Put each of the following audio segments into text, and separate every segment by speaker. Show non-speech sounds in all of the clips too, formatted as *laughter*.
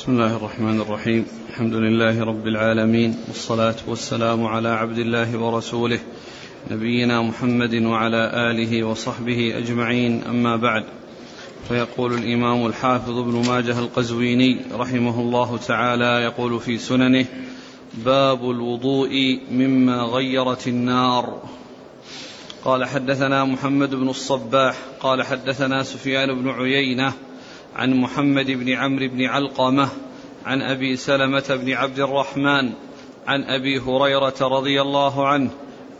Speaker 1: بسم الله الرحمن الرحيم. الحمد لله رب العالمين والصلاة والسلام على عبد الله ورسوله نبينا محمد وعلى آله وصحبه أجمعين. أما بعد فيقول الإمام الحافظ ابن ماجه القزويني رحمه الله تعالى يقول في سننه باب الوضوء مما غيرت النار قال حدثنا محمد بن الصباح قال حدثنا سفيان بن عيينة عن محمد بن عمرو بن علقمة عن أبي سلمة بن عبد الرحمن عن أبي هريرة رضي الله عنه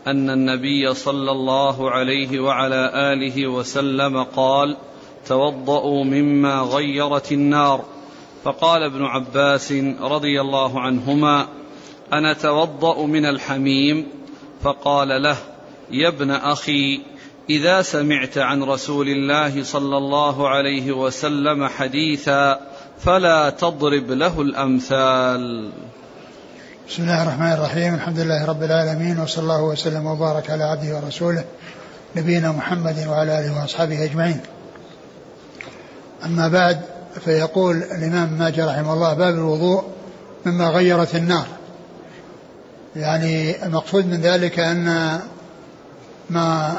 Speaker 1: أن النبي صلى الله عليه وعلى آله وسلم قال توضأوا مما غيرت النار. فقال ابن عباس رضي الله عنهما أنا توضأ من الحميم؟ فقال له يا ابن أخي إذا سمعت عن رسول الله صلى الله عليه وسلم حديثا فلا تضرب له الأمثال.
Speaker 2: بسم الله الرحمن الرحيم. الحمد لله رب العالمين وصلى الله وسلم وبارك على عبده ورسوله نبينا محمد وعلى آله وأصحابه أجمعين. أما بعد فيقول الإمام ماجد رحمه الله باب الوضوء مما غيرت النار. يعني المقصود من ذلك أن ما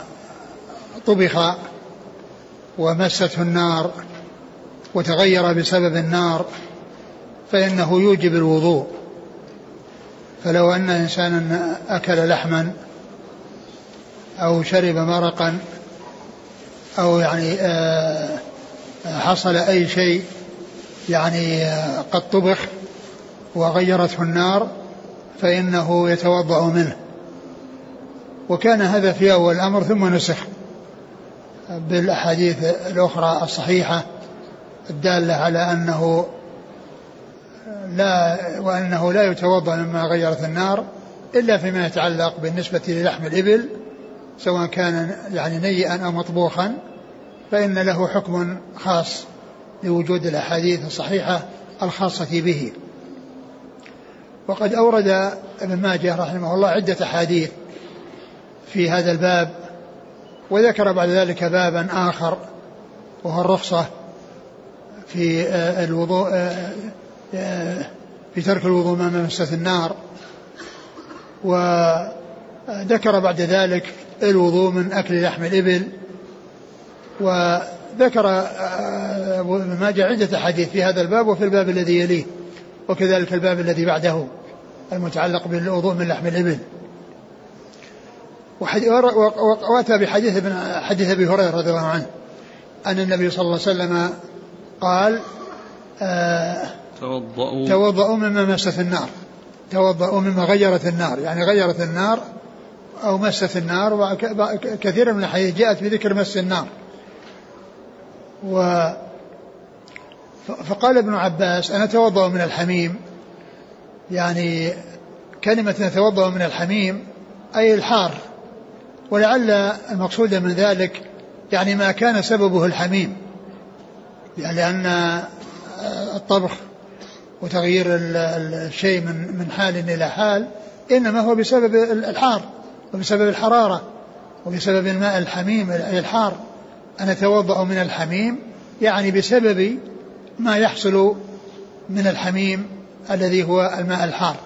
Speaker 2: طبخ ومسته النار وتغير بسبب النار فإنه يوجب الوضوء. فلو أن إنسانا أكل لحما أو شرب مرقا أو يعني آه، حصل أي شيء يعني آه، قد طبخ وغيرته النار فإنه يتوضأ منه. وكان هذا في أول الأمر ثم نسخ. بالأحاديث الأخرى الصحيحة الدالة على أنه لا وأنه لا يتوضأ مما غيرت النار إلا فيما يتعلق بالنسبة للحم الإبل سواء كان يعني نيئا أو مطبوخا فإن له حكم خاص لوجود الأحاديث الصحيحة الخاصة به. وقد أورد ابن ماجه رحمه الله عدة أحاديث في هذا الباب وذكر بعد ذلك بابا آخر وهو الرخصة في آه، الوضوء آه، آه، في ترك الوضوء ما مست النار. وذكر بعد ذلك الوضوء من أكل لحم الإبل. وذكر ما جاء عدة أحاديث في هذا الباب وفي الباب الذي يليه وكذلك الباب الذي بعده المتعلق بالوضوء من لحم الإبل. وأتى بحديث ابن حديث أبي هريرة رضي الله عنه أن النبي صلى الله عليه وسلم قال آه توضؤوا. توضؤوا مما مست النار توضؤوا مما غيرت النار يعني غيرت النار أو مست النار وكثير من الأحاديث جاءت بذكر مس النار. و فقال ابن عباس أنا اتوضا من الحميم يعني كلمة نتوضا من الحميم أي الحار ولعل المقصود من ذلك يعني ما كان سببه الحميم. يعني لأن الطبخ وتغيير الشيء من من حال إلى حال إنما هو بسبب الحار وبسبب الحرارة وبسبب الماء الحميم الحار. أنا أتوضأ من الحميم يعني بسبب ما يحصل من الحميم الذي هو الماء الحار.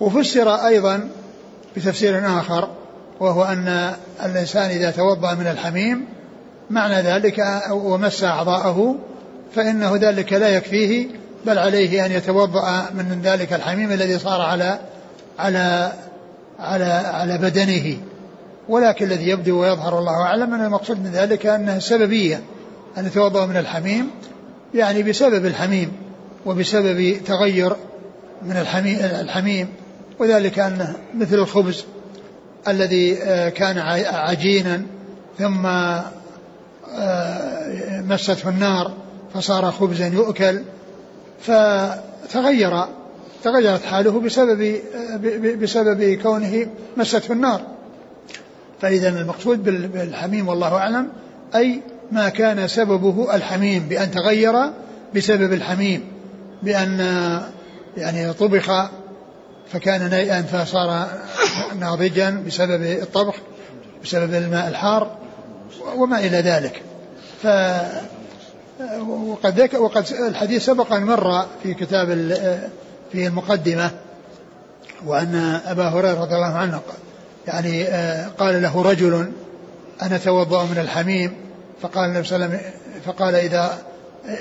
Speaker 2: وفسر أيضا بتفسير آخر وهو أن الإنسان إذا توضأ من الحميم معنى ذلك ومس أعضاءه فإنه ذلك لا يكفيه بل عليه أن يتوضأ من ذلك الحميم الذي صار على على على على بدنه. ولكن الذي يبدو ويظهر الله أعلم أن المقصود من ذلك أنها السببية أن يتوضأ من الحميم يعني بسبب الحميم وبسبب تغير من الحميم, الحميم وذلك أنه مثل الخبز. الذي آه، كان عجينا ثم آه، مسته النار فصار خبزا يؤكل فتغير تغيرت حاله بسبب آه، بسبب كونه مسته النار. فإذا المقصود بالحميم والله أعلم أي ما كان سببه الحميم بأن تغير بسبب الحميم بأن يعني طبخ فكان نيئا فصار ناضجا بسبب الطبخ بسبب الماء الحار وما إلى ذلك. ف وقد ذكر وقد الحديث سبق أن مر في كتاب في المقدمة وأن أبا هريرة رضي الله عنه يعني آه، قال له رجل أنا توضأ من الحميم؟ فقال النبي صلى الله عليه وسلم فقال اذا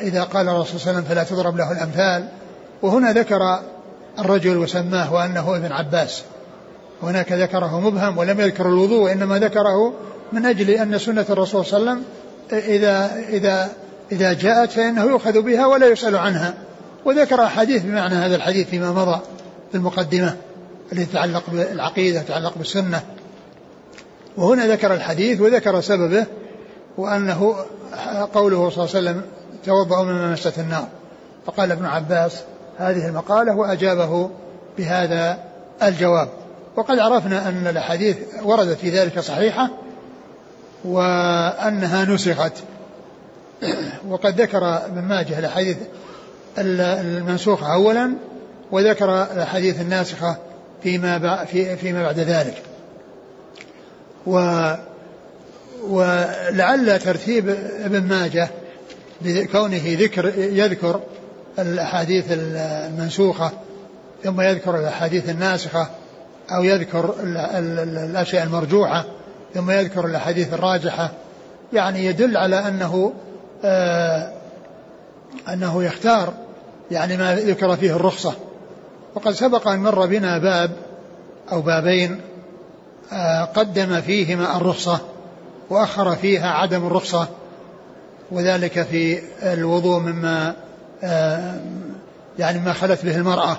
Speaker 2: إذا قال الرسول صلى الله عليه وسلم فلا تضرب له الأمثال. وهنا ذكر الرجل وسماه وأنه ابن عباس. هناك ذكره مبهم ولم يذكر الوضوء وانما ذكره من أجل أن سنة الرسول صلى الله عليه وسلم إذا إذا إذا جاءت فإنه يؤخذ بها ولا يسأل عنها. وذكر أحاديث بمعنى هذا الحديث فيما مضى في المقدمة التي تتعلق بالعقيدة تتعلق بالسنة. وهنا ذكر الحديث وذكر سببه وأنه قوله صلى الله عليه وسلم توضأوا مما مست النار. فقال ابن عباس هذه المقالة وأجابه بهذا الجواب. وقد عرفنا أن الأحاديث وردت في ذلك صحيحة وأنها نسخت. وقد ذكر ابن ماجه الأحاديث المنسوخة أولا وذكر الأحاديث الناسخة فيما فيما بعد ذلك. و ولعل ترتيب ابن ماجه بكونه ذكر يذكر الأحاديث المنسوخة ثم يذكر الأحاديث الناسخة أو يذكر الأشياء المرجوحة ثم يذكر الأحاديث الراجحة. يعني يدل على أنه آه أنه يختار يعني ما ذكر فيه الرخصة. وقد سبق أن مر بنا باب أو بابين آه قدم فيهما الرخصة وأخر فيها عدم الرخصة وذلك في الوضوء مما يعني ما خلت به المرأة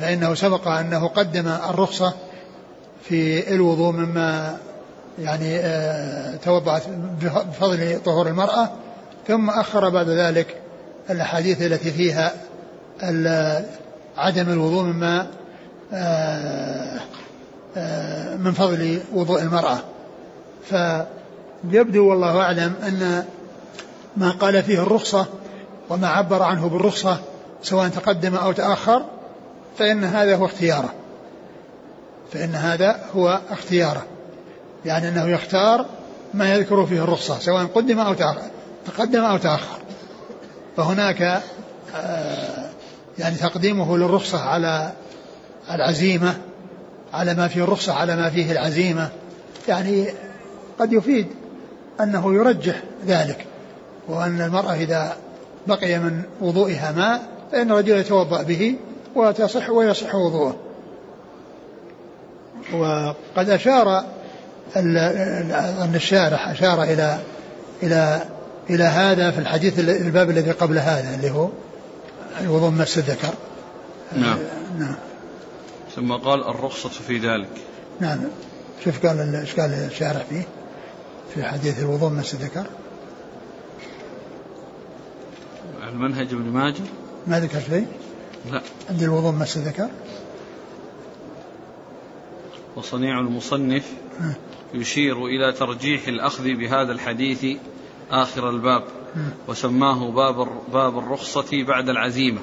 Speaker 2: فإنه سبق أنه قدم الرخصة في الوضوء مما يعني آه، توضأت بفضل طهور المرأة ثم أخر بعد ذلك الأحاديث التي فيها عدم الوضوء مما آه، من فضل وضوء المرأة. فيبدو والله أعلم أن ما قال فيه الرخصة وما عبر عنه بالرخصة سواء تقدم أو تأخر فإن هذا هو اختياره. فإن هذا هو اختياره. يعني أنه يختار ما يذكر فيه الرخصة سواء قدم أو تأخر تقدم أو تأخر. فهناك آه، يعني تقديمه للرخصة على العزيمة على ما فيه الرخصة على ما فيه العزيمة. يعني قد يفيد أنه يرجح ذلك وأن المرأة إذا بقي من وضوئها ماء فإن الرجل يتوضأ به وتصح ويصح وضوءه. وقد أشار أن الشارح أشار إلى إلى إلى هذا في الحديث الباب الذي قبل هذا اللي هو الوضوء مس الذكر
Speaker 1: نعم. نعم. ثم قال الرخصة في ذلك.
Speaker 2: نعم. شوف قال إيش قال الشارح فيه في حديث الوضوء مس الذكر
Speaker 1: المنهج ابن ماجه؟
Speaker 2: ما ذكر شيء؟
Speaker 1: لا.
Speaker 2: عندي الوضوء مس الذكر
Speaker 1: وصنيع المصنف يشير إلى ترجيح الأخذ بهذا الحديث آخر الباب وسماه باب باب الرخصة بعد العزيمة.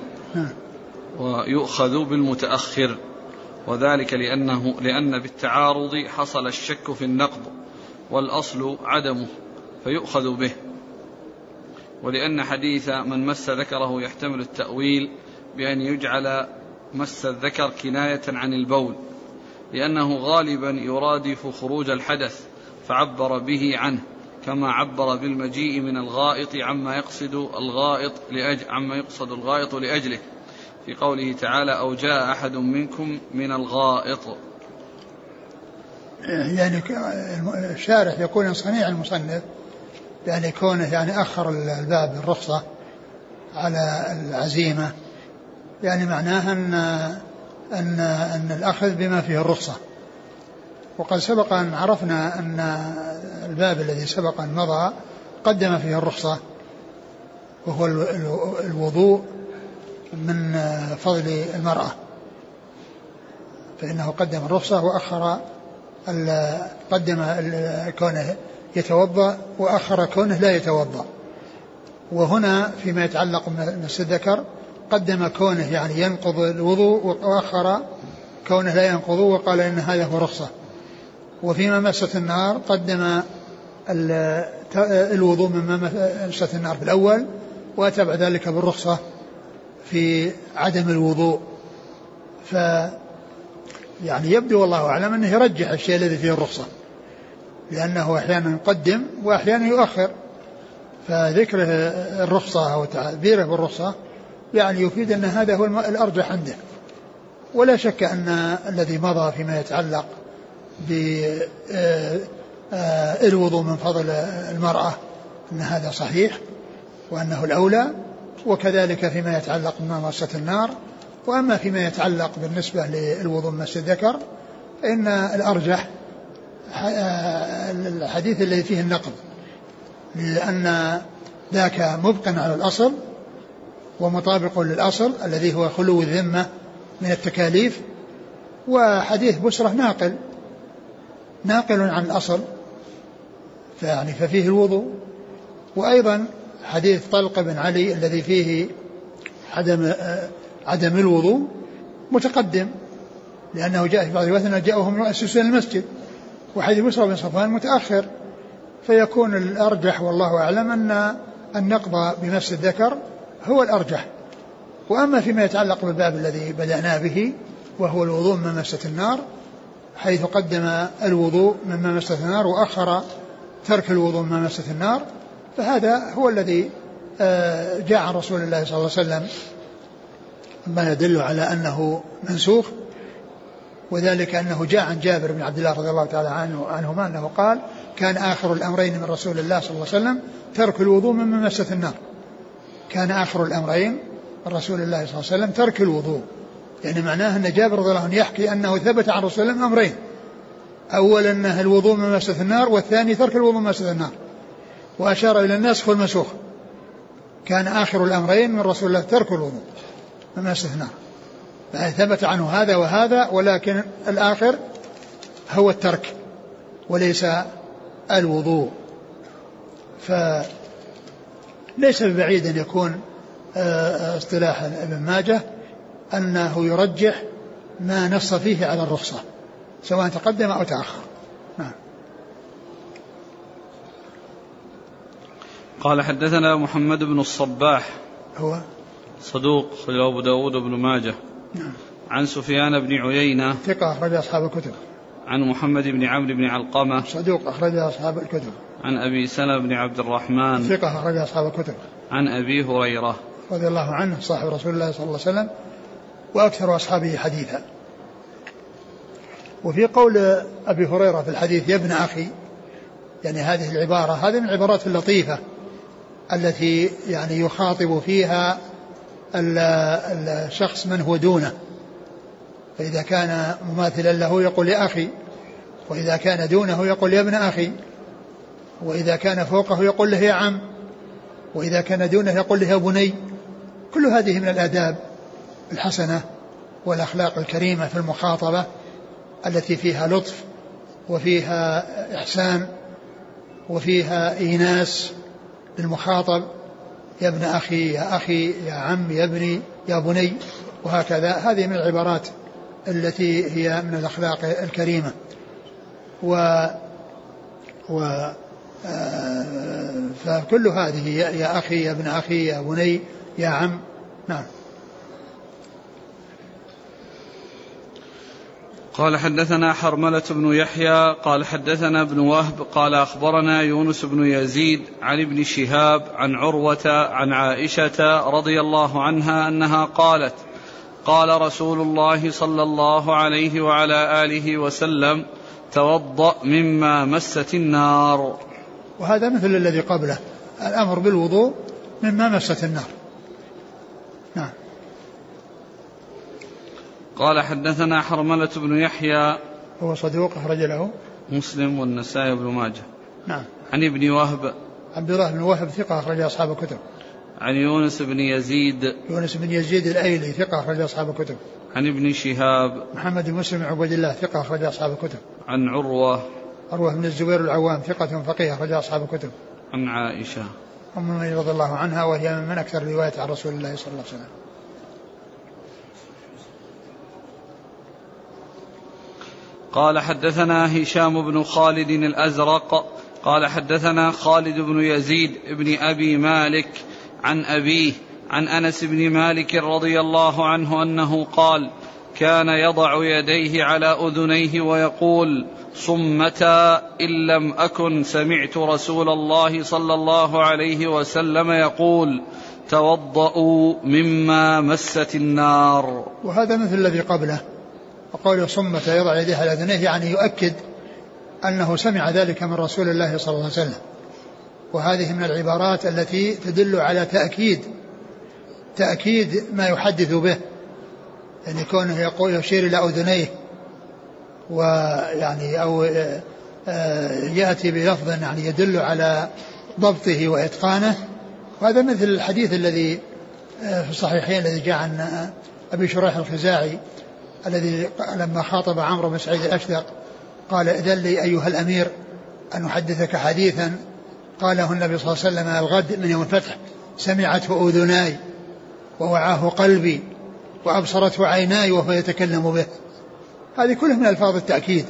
Speaker 1: ويؤخذ بالمتأخر وذلك لأنه لأن بالتعارض حصل الشك في النقض والأصل عدمه فيؤخذ به. ولأن حديث من مس ذكره يحتمل التأويل بأن يجعل مس الذكر كناية عن البول لأنه غالبا يرادف خروج الحدث فعبر به عنه كما عبر بالمجيء من الغائط عما يقصد الغائط لأجل عما يقصد الغائط لأجله. في قوله تعالى أو جاء أحد منكم من الغائط.
Speaker 2: يعني الشارح يقول صنيع المصنف يعني كونه يعني أخر الباب الرخصة على العزيمة يعني معناها أن أن أن الأخذ بما فيه الرخصة. وقد سبق أن عرفنا أن الباب الذي سبق أن مضى قدم فيه الرخصة وهو الوضوء من فضل المرأة. فإنه قدم الرخصة وأخر قدم كونه يتوضأ وأخر كونه لا يتوضأ. وهنا فيما يتعلق بمس الذكر قدم كونه يعني ينقض الوضوء وأخر كونه لا ينقض وقال إن هذا هو رخصة. وفيما مست النار قدم الوضوء مما مست النار في الأول وأتى ذلك بالرخصة في عدم الوضوء. ف يعني يبدو والله أعلم أنه يرجح الشيء الذي فيه الرخصة. لأنه أحيانا يقدم وأحيانا يؤخر. فذكره الرخصة أو تعبيره بالرخصة يعني يفيد أن هذا هو الأرجح عنده. ولا شك أن الذي مضى فيما يتعلق بالوضوء من فضل المرأة أن هذا صحيح وأنه الأولى وكذلك فيما يتعلق بممارسة النار. وأما فيما يتعلق بالنسبة للوضوء من مس الذكر فإن الأرجح الحديث الذي فيه النقض لأن ذاك مبق على الأصل ومطابق للأصل الذي هو خلو الذمة من التكاليف وحديث بسرة ناقل ناقل عن الأصل فيعني ففيه الوضوء. وأيضا حديث طلق بن علي الذي فيه عدم عدم الوضوء متقدم لأنه جاء في بعض الروايات جاءهم يؤسسون المسجد. وحديث بسرة بن صفوان متأخر فيكون الأرجح والله أعلم أن النقض بنفس الذكر هو الأرجح. وأما فيما يتعلق بالباب الذي بدأنا به وهو الوضوء من مسة النار حيث قدم الوضوء مما مست النار وأخر ترك الوضوء مما مست النار فهذا هو الذي آه، جاء عن رسول الله صلى الله عليه وسلم. ما يدل على أنه منسوخ. وذلك أنه جاء عن جابر بن عبد الله رضي الله تعالى عنه عنهما أنه قال كان آخر الأمرين من رسول الله صلى الله عليه وسلم ترك الوضوء مما مست النار. كان آخر الأمرين من رسول الله صلى الله عليه وسلم ترك الوضوء. يعني معناه أن جابر رضي الله عنه يحكي أنه ثبت عن رسول الله أمرين. أولا أنه الوضوء من مست النار والثاني ترك الوضوء من مست النار. وأشار إلى الناسخ والمسوخ كان آخر الأمرين من رسول الله ترك الوضوء من مست النار. ثبت عنه هذا وهذا ولكن الآخر هو الترك وليس الوضوء. فليس ببعيد أن يكون آه، اصطلاح ابن ماجه أنه يرجح ما نص فيه على الرخصة سواء تقدم أو تأخر. نعم.
Speaker 1: قال حدثنا محمد بن الصباح.
Speaker 2: هو؟
Speaker 1: صدوق أبو داود بن ماجه.
Speaker 2: نعم.
Speaker 1: عن سفيان بن عيينة
Speaker 2: ثقة أخرج أصحاب الكتب.
Speaker 1: عن محمد بن عمرو بن علقمة
Speaker 2: صدوق أخرج أصحاب الكتب.
Speaker 1: عن أبي سلمة بن عبد الرحمن
Speaker 2: ثقة أخرج أصحاب الكتب.
Speaker 1: عن أبي هريرة
Speaker 2: رضي الله عنه صاحب رسول الله صلى الله عليه وسلم وأكثر أصحابه حديثا. وفي قول أبي هريرة في الحديث يا ابن أخي يعني هذه العبارة هذه من العبارات اللطيفة التي يعني يخاطب فيها الشخص من هو دونه. فإذا كان مماثلا له يقول يا أخي وإذا كان دونه يقول يا ابن أخي وإذا كان فوقه يقول له يا عم وإذا كان دونه يقول له يا بني. كل هذه من الآداب الحسنة والأخلاق الكريمة في المخاطبة التي فيها لطف وفيها إحسان وفيها إيناس للمخاطب. يا ابن أخي يا أخي يا عم يا ابني يا بني وهكذا. هذه من العبارات التي هي من الأخلاق الكريمة. و و آه، فكل هذه يا أخي يا ابن أخي يا بني يا عم. نعم.
Speaker 1: قال حدثنا حرملة بن يحيى قال حدثنا ابن وهب قال أخبرنا يونس بن يزيد عن ابن شهاب عن عروة عن عائشة رضي الله عنها أنها قالت قال رسول الله صلى الله عليه وعلى آله وسلم توضأ مما مست النار.
Speaker 2: وهذا مثل الذي قبله الأمر بالوضوء مما مست النار.
Speaker 1: قال حدثنا حرملة بن يحيى.
Speaker 2: هو صدوق أخرج له.
Speaker 1: مسلم والنسائي بن ماجه.
Speaker 2: نعم.
Speaker 1: عن ابن وهب.
Speaker 2: عبد الله بن وهب ثقة أخرج أصحاب الكتب.
Speaker 1: عن يونس بن يزيد.
Speaker 2: يونس بن يزيد الأيلي ثقة أخرج أصحاب الكتب.
Speaker 1: عن ابن شهاب.
Speaker 2: محمد بن مسلم عبد الله ثقة أخرج أصحاب الكتب.
Speaker 1: عن عروة.
Speaker 2: عروة بن الزبير العوام ثقة فقيه أخرج أصحاب الكتب.
Speaker 1: عن عائشة.
Speaker 2: أم رضي الله عنها وهي من أكثر الروايات عن رسول الله صلى الله عليه وسلم.
Speaker 1: قال حدثنا هشام بن خالد الأزرق قال حدثنا خالد بن يزيد بن أبي مالك عن أبيه عن أنس بن مالك رضي الله عنه أنه قال كان يضع يديه على أذنيه ويقول صمتا إن لم أكن سمعت رسول الله صلى الله عليه وسلم يقول توضأوا مما مست النار.
Speaker 2: وهذا مثل الذي قبله. وقوله صمت يضع يديه على اذنيه يعني يؤكد أنه سمع ذلك من رسول الله صلى الله عليه وسلم. وهذه من العبارات التي تدل على تأكيد تأكيد ما يحدث به. يعني كونه يقول يشير إلى أذنيه ويعني أو آه، يأتي بلفظ يعني يدل على ضبطه وإتقانه. وهذا مثل الحديث الذي آه، في الصحيحين الذي جاء عن أبي شريح الخزاعي الذي لما خاطب عمرو بن سعيد الأشدق قال إذن لي أيها الأمير أن أحدثك حديثا قاله النبي صلى الله عليه وسلم الغد من يوم الفتح سمعته أذناي ووعاه قلبي وأبصرته عيناي وهو يتكلم به. هذه كلها من ألفاظ التأكيد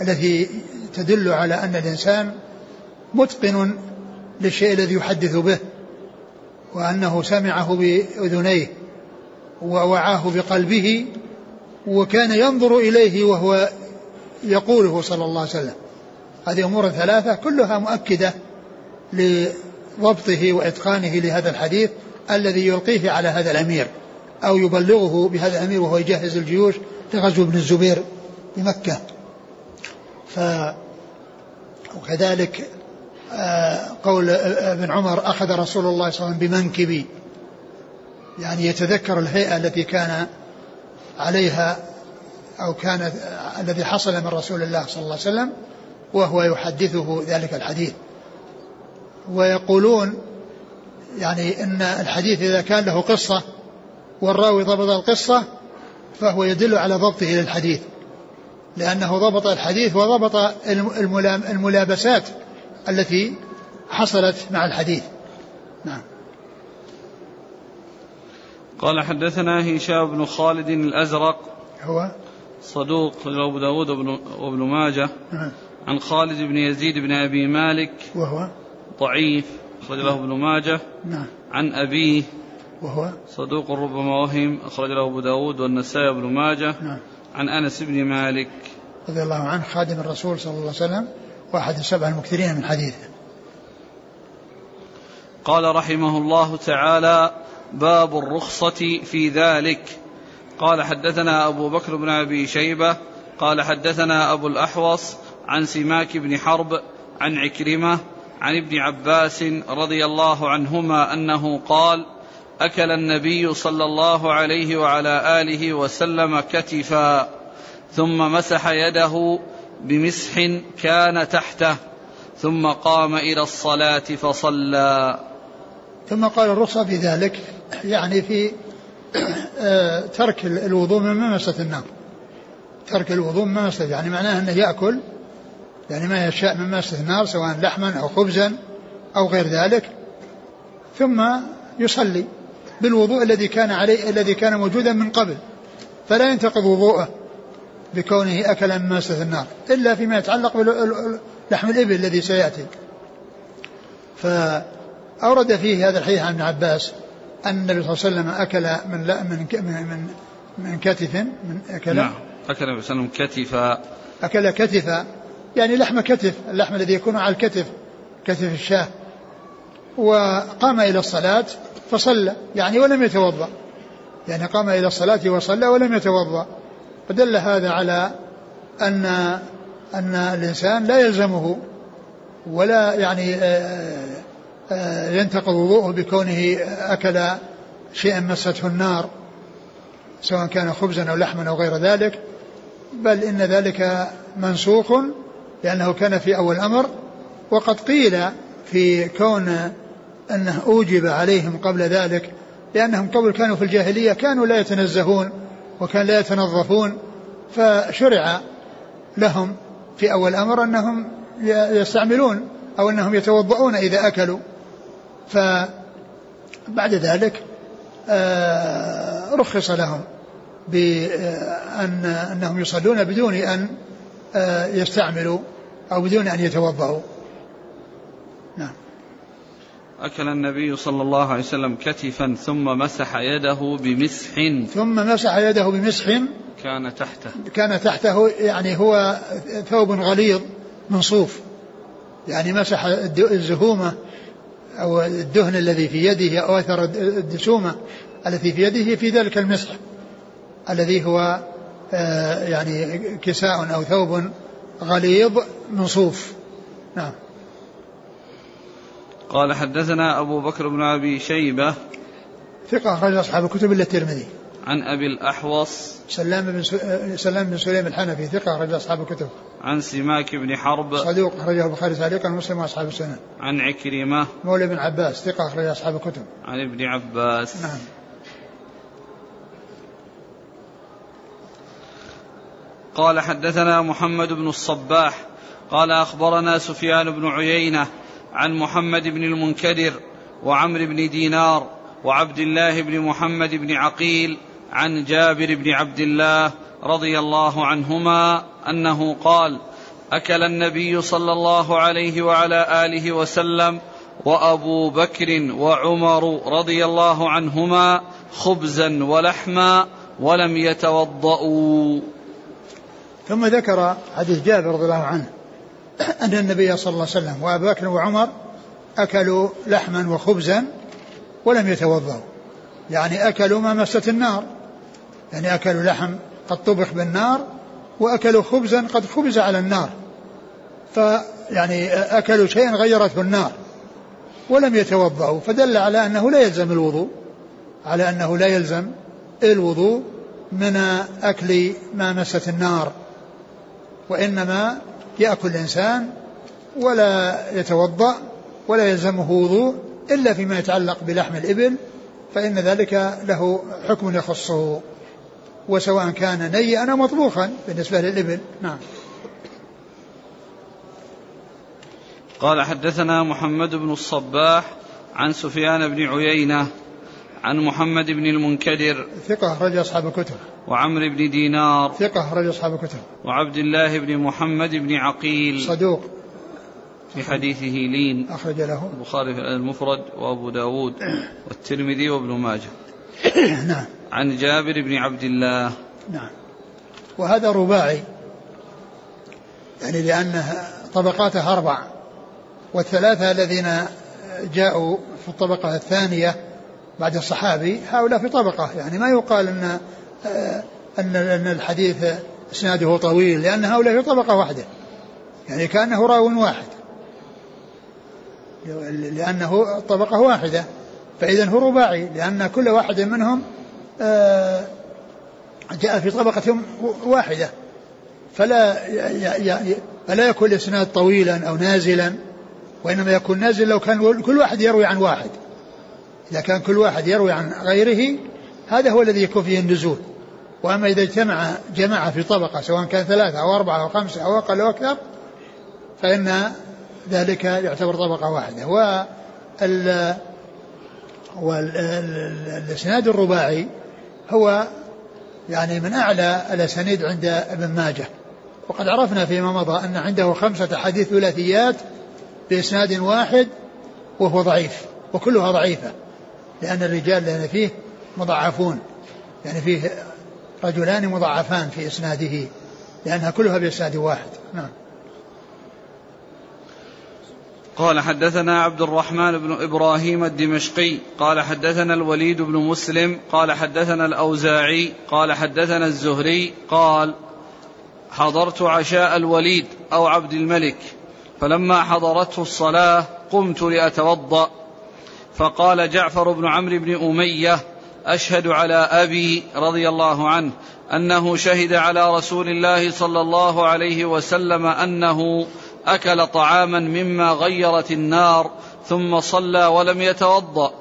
Speaker 2: التي تدل على أن الإنسان متقن للشيء الذي يحدث به وأنه سمعه بأذنيه ووعاه بقلبه وكان ينظر إليه وهو يقوله صلى الله عليه وسلم. هذه أمور ثلاثة كلها مؤكدة لضبطه وإتقانه لهذا الحديث الذي يلقيه على هذا الأمير أو يبلغه بهذا الأمير وهو يجهز الجيوش لغزو ابن الزبير بمكة. ف وكذلك آه، قول ابن عمر أخذ رسول الله صلى الله عليه وسلم بمنكبي. يعني يتذكر الهيئة التي كان عليها أو كانت الذي حصل من رسول الله صلى الله عليه وسلم وهو يحدثه ذلك الحديث. ويقولون يعني إن الحديث إذا كان له قصة والراوي ضبط القصة فهو يدل على ضبطه للحديث لأنه ضبط الحديث وضبط الملابسات التي حصلت مع الحديث. نعم.
Speaker 1: قال حدثنا هشام بن خالد الأزرق.
Speaker 2: هو؟
Speaker 1: صدوق أبو داود وابن ماجه. نعم. عن خالد بن يزيد بن أبي مالك.
Speaker 2: وهو؟
Speaker 1: ضعيف أخرج له ابن ماجه.
Speaker 2: نعم.
Speaker 1: عن أبيه.
Speaker 2: وهو؟
Speaker 1: صدوق ربما وهم أخرج له أبو داود والنسائي بن ماجه.
Speaker 2: نعم.
Speaker 1: عن أنس بن مالك.
Speaker 2: رضي الله عنه خادم الرسول صلى الله عليه وسلم وأحد السبع المكثرين من حديثه.
Speaker 1: قال رحمه الله تعالى باب الرخصة في ذلك. قال حدثنا أبو بكر بن أبي شيبة قال حدثنا أبو الأحوص عن سماك بن حرب عن عكرمة عن ابن عباس رضي الله عنهما أنه قال أكل النبي صلى الله عليه وعلى آله وسلم كتفا ثم مسح يده بمسح كان تحته ثم قام إلى الصلاة فصلى.
Speaker 2: ثم قال الرخصة في ذلك يعني في آه، ترك الوضوء من ممسة النار. ترك الوضوء من ممسة يعني معناه أنه يأكل يعني ما يشاء من ممسة النار سواء لحما أو خبزا أو غير ذلك ثم يصلي بالوضوء الذي كان عليه الذي كان موجودا من قبل. فلا ينتقض وضوءه بكونه أكل من ماسة النار إلا فيما يتعلق بلحم الإبل الذي سيأتي. فأورد فيه هذا الحديث عن ابن عباس أن النبي صلى الله عليه وسلم أكل من لا من من من كتف من أكل.
Speaker 1: نعم. أكل النبي صلى الله عليه وسلم كتفا
Speaker 2: أكل كتفا يعني لحم كتف اللحم الذي يكون على الكتف كتف الشاة. وقام إلى الصلاة فصلى. يعني ولم يتوضأ. يعني قام إلى الصلاة وصلى ولم يتوضأ. فدل هذا على أن أن الإنسان لا يلزمه ولا يعني آه، ينتقض وضوءه بكونه أكل شيئا مسته النار سواء كان خبزا أو لحما أو غير ذلك. بل إن ذلك منسوخ لأنه كان في أول الأمر وقد قيل في كون أنه أوجب عليهم قبل ذلك لأنهم قبل كانوا في الجاهلية كانوا لا يتنزهون وكان لا يتنظفون فشرع لهم في أول الأمر أنهم يستعملون أو أنهم يتوضؤون إذا أكلوا. فبعد ذلك آه، رخص لهم بأن أنهم يصلون بدون أن آه، يستعملوا أو بدون أن يتوضأوا. نعم.
Speaker 1: أكل النبي صلى الله عليه وسلم كتفا ثم مسح يده بمسح.
Speaker 2: ثم مسح يده بمسح.
Speaker 1: كان تحته.
Speaker 2: كان تحته يعني هو ثوب غليظ من صوف يعني مسح الزهومة أو الدهن الذي في يده أو أثر الدسومة التي في يده في ذلك المسح الذي هو آه، يعني كساء أو ثوب غليظ من صوف نعم.
Speaker 1: قال حدثنا أبو بكر بن أبي شيبة.
Speaker 2: ثقة أخرج أصحاب الكتب إلا الترمذي.
Speaker 1: عن أبي الأحوص
Speaker 2: سلام بن سلام بن سليم الحنفي ثقة أخرج أصحاب الكتب.
Speaker 1: عن سماك بن حرب
Speaker 2: صدوق أخرجه البخاري تعليقا ومسلم وأصحاب السنن
Speaker 1: عن عكرمة
Speaker 2: مولى بن عباس ثقة أخرج أصحاب الكتب.
Speaker 1: عن ابن عباس.
Speaker 2: نعم.
Speaker 1: قال حدثنا محمد بن الصباح. قال أخبرنا سفيان بن عيينة عن محمد بن المنكدر وعمر بن دينار وعبد الله بن محمد بن عقيل عن جابر بن عبد الله رضي الله عنهما أنه قال أكل النبي صلى الله عليه وعلى آله وسلم وأبو بكر وعمر رضي الله عنهما خبزا ولحما ولم يتوضأوا
Speaker 2: ثم ذكر حديث جابر رضي الله عنه أن النبي صلى الله عليه وسلم وأبو بكر وعمر أكلوا لحما وخبزا ولم يتوضأوا يعني أكلوا ما مست النار. يعني أكلوا لحم قد طبخ بالنار وأكلوا خبزا قد خبز على النار. فيعني أكلوا شيئا غيرته النار ولم يتوضأوا. فدل على أنه لا يلزم الوضوء على أنه لا يلزم الوضوء من أكل ما مست النار وإنما يأكل الإنسان ولا يتوضأ ولا يلزمه وضوء إلا فيما يتعلق بلحم الإبل فإن ذلك له حكم يخصه. وسواء كان نيئا أو مطبوخا بالنسبة للإبل. نعم.
Speaker 1: قال حدثنا محمد بن الصباح عن سفيان بن عيينة عن محمد بن المنكدر
Speaker 2: ثقة أخرج أصحاب الكتب.
Speaker 1: وعمر بن دينار
Speaker 2: ثقة أخرج أصحاب الكتب.
Speaker 1: وعبد الله بن محمد بن عقيل
Speaker 2: صدوق.
Speaker 1: في حديثه لين.
Speaker 2: أخرج له.
Speaker 1: البخاري في المفرد وأبو داود والترمذي وابن ماجه. *coughs*
Speaker 2: نعم.
Speaker 1: عن جابر بن عبد الله.
Speaker 2: نعم. وهذا رباعي. يعني لأنه طبقاته أربع. والثلاثة الذين جاءوا في الطبقة الثانية بعد الصحابي هؤلاء في طبقة. يعني ما يقال أن أن أن الحديث إسناده طويل لأن هؤلاء في طبقة واحدة. يعني كأنه راو واحد. لأنه طبقة واحدة. فإذا هو رباعي لأن كل واحد منهم آه، جاء في طبقة واحدة. فلا فلا يكون الإسناد طويلا أو نازلا وإنما يكون نازل لو كان كل واحد يروي عن واحد. إذا كان كل واحد يروي عن غيره هذا هو الذي يكون فيه النزول. وأما إذا اجتمع جماعة في طبقة سواء كان ثلاثة أو أربعة أو خمسة أو أقل أو أكثر فإن ذلك يعتبر طبقة واحدة. وال والإسناد الرباعي هو يعني من أعلى الأسانيد عند ابن ماجه. وقد عرفنا فيما مضى أن عنده خمسة حديث ثلاثيات بإسناد واحد وهو ضعيف وكلها ضعيفة لأن الرجال لأن فيه مضاعفون يعني فيه رجلان مضاعفان في إسناده لأنها كلها بإسناد واحد. نعم.
Speaker 1: قال حدثنا عبد الرحمن بن إبراهيم الدمشقي قال حدثنا الوليد بن مسلم قال حدثنا الأوزاعي قال حدثنا الزهري قال حضرت عشاء الوليد أو عبد الملك فلما حضرته الصلاة قمت لأتوضأ فقال جعفر بن عمرو بن أمية أشهد على أبي رضي الله عنه أنه شهد على رسول الله صلى الله عليه وسلم أنه أكل طعاما مما غيرت النار ثم صلى ولم يتوضأ.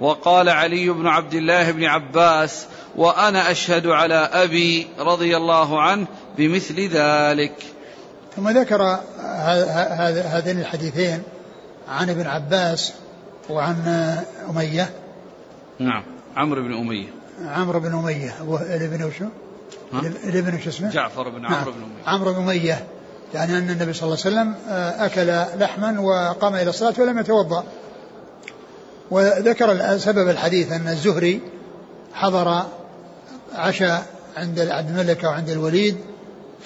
Speaker 1: وقال علي بن عبد الله بن عباس وأنا أشهد على أبي رضي الله عنه بمثل ذلك.
Speaker 2: ثم ذكر هذين الحديثين عن ابن عباس وعن أمية.
Speaker 1: نعم عمرو بن أمية.
Speaker 2: عمرو بن أمية. الابن وشو؟ الابن شو اسمه؟
Speaker 1: جعفر بن عمرو نعم. بن أمية.
Speaker 2: عمرو بن أمية. يعني أن النبي صلى الله عليه وسلم آه، أكل لحما وقام إلى الصلاة ولم يتوضأ. وذكر سبب الحديث أن الزهري حضر عشاء عند عبد الملك وعند الوليد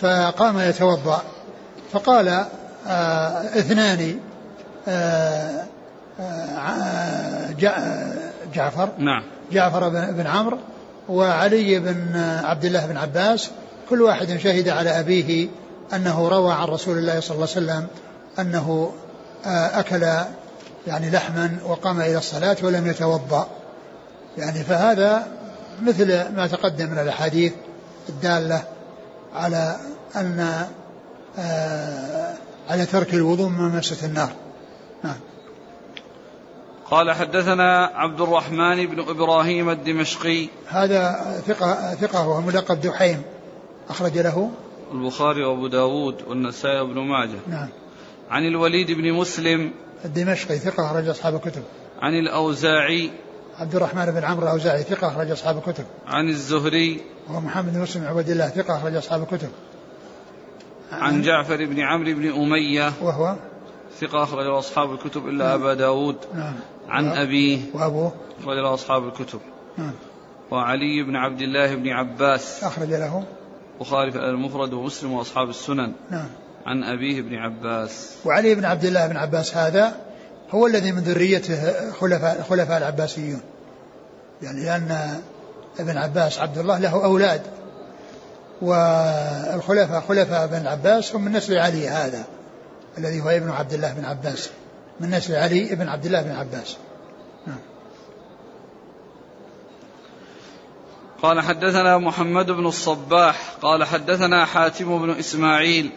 Speaker 2: فقام يتوضأ. فقال آه اثنان آه آه جعفر
Speaker 1: نعم.
Speaker 2: جعفر بن عمرو وعلي بن عبد الله بن عباس كل واحد شهد على أبيه أنه روى عن رسول الله صلى الله عليه وسلم أنه آه، أكل يعني لحما وقام إلى الصلاة ولم يتوضأ. يعني فهذا مثل ما تقدم من الأحاديث الدالة على أن آه، على ترك الوضوء من مسة النار. نعم.
Speaker 1: قال حدثنا عبد الرحمن بن إبراهيم الدمشقي.
Speaker 2: هذا ثقة ثقة وهو ملقب دحيم أخرج له.
Speaker 1: البخاري وأبو داود والنسائي وابن ماجه.
Speaker 2: نعم.
Speaker 1: عن الوليد بن مسلم.
Speaker 2: الدمشقي ثقة أخرج أصحاب الكتب.
Speaker 1: عن الأوزاعي.
Speaker 2: عبد الرحمن بن عمرو الأوزاعي ثقة أخرج أصحاب الكتب.
Speaker 1: عن الزهري.
Speaker 2: وهو محمد بن مسلم عبد الله ثقة أخرج أصحاب الكتب.
Speaker 1: عن, عن جعفر بن عمرو بن أمية.
Speaker 2: وهو؟
Speaker 1: ثقة أخرج أصحاب الكتب إلا نعم. أبا داود.
Speaker 2: نعم.
Speaker 1: عن أبيه.
Speaker 2: وأبوه؟
Speaker 1: أخرج أصحاب الكتب.
Speaker 2: نعم.
Speaker 1: وعلي بن عبد الله بن عباس.
Speaker 2: أخرج له.
Speaker 1: البخاري في المفرد ومسلم وأصحاب السنن.
Speaker 2: نعم.
Speaker 1: عن أبيه بن عباس.
Speaker 2: وعلي بن عبد الله بن عباس هذا هو الذي من ذريته خلفاء خلفاء العباسيون. يعني لأن ابن عباس عبد الله له أولاد. والخلفاء خلفاء بن العباس هم من نسل علي هذا الذي هو ابن عبد الله بن عباس. من نسل علي بن عبد الله بن عباس. نعم.
Speaker 1: قال حدثنا محمد بن الصباح قال حدثنا حاتم بن إسماعيل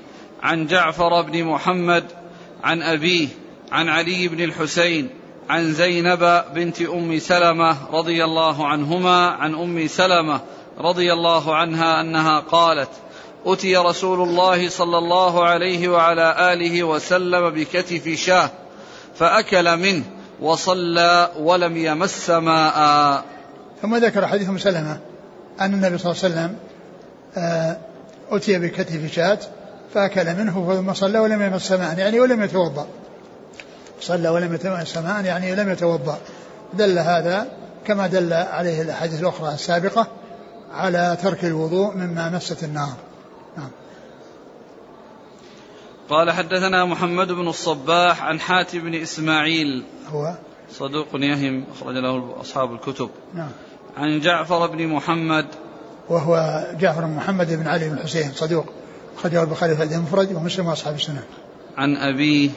Speaker 1: عن جعفر بن محمد عن أبيه عن علي بن الحسين عن زينب بنت أم سلمة رضي الله عنهما عن أم سلمة رضي الله عنها أنها قالت أتي رسول الله صلى الله عليه وعلى آله وسلم بكتف شاه فأكل منه وصلى ولم يمس ماء.
Speaker 2: ثم ذكر حديث أم سلمة. أن النبي صلى الله عليه وسلم آه، أتي بكتف شاة فأكل منه ثم صلى ولم يمس ماء يعني ولم يتوضأ. صلى ولم يتمس ماء يعني لم يتوضأ. دل هذا كما دل عليه الأحاديث الأخرى السابقة على ترك الوضوء مما مست النار. نعم.
Speaker 1: قال حدثنا محمد بن الصباح عن حاتم بن إسماعيل.
Speaker 2: هو؟
Speaker 1: صدوق يهم أخرج له أصحاب الكتب.
Speaker 2: نعم.
Speaker 1: عن جعفر بن محمد.
Speaker 2: وهو جعفر بن محمد بن علي بن الحسين صدوق أخرجه البخاري في المفرد ومسلم وأصحاب السنة.
Speaker 1: عن أبيه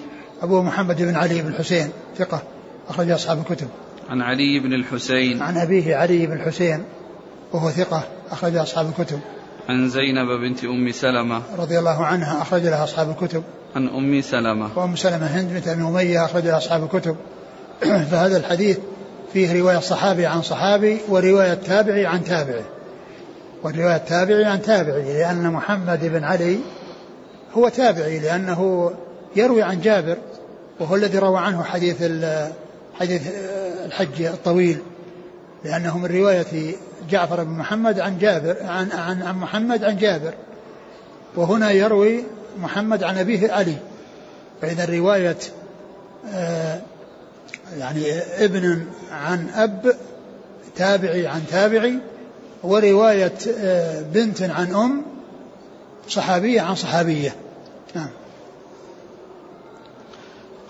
Speaker 2: أبو محمد بن علي بن الحسين ثقة أخرج أصحاب الكتب.
Speaker 1: عن علي بن الحسين.
Speaker 2: عن أبيه علي بن الحسين وهو ثقة أخرج أصحاب الكتب.
Speaker 1: عن زينب بنت أم سلمة.
Speaker 2: رضي الله عنها أخرج لها أصحاب الكتب.
Speaker 1: عن أم سلمة.
Speaker 2: وأم سلمة هند بنت أبي أمية أخرج لها أصحاب الكتب. *clears throat* فهذا الحديث فيه رواية صحابي عن صحابي ورواية تابعي عن تابعي. ورواية تابعي عن تابعي لأن محمد بن علي هو تابعي لأنه يروي عن جابر وهو الذي روى عنه حديث حديث الحج الطويل لأنه من رواية جعفر بن محمد عن جابر عن عن عن محمد عن جابر. وهنا يروي محمد عن أبيه علي. فإذا رواية آه يعني ابن عن أب تابعي عن تابعي ورواية آه بنت عن أم صحابية عن صحابية. نعم.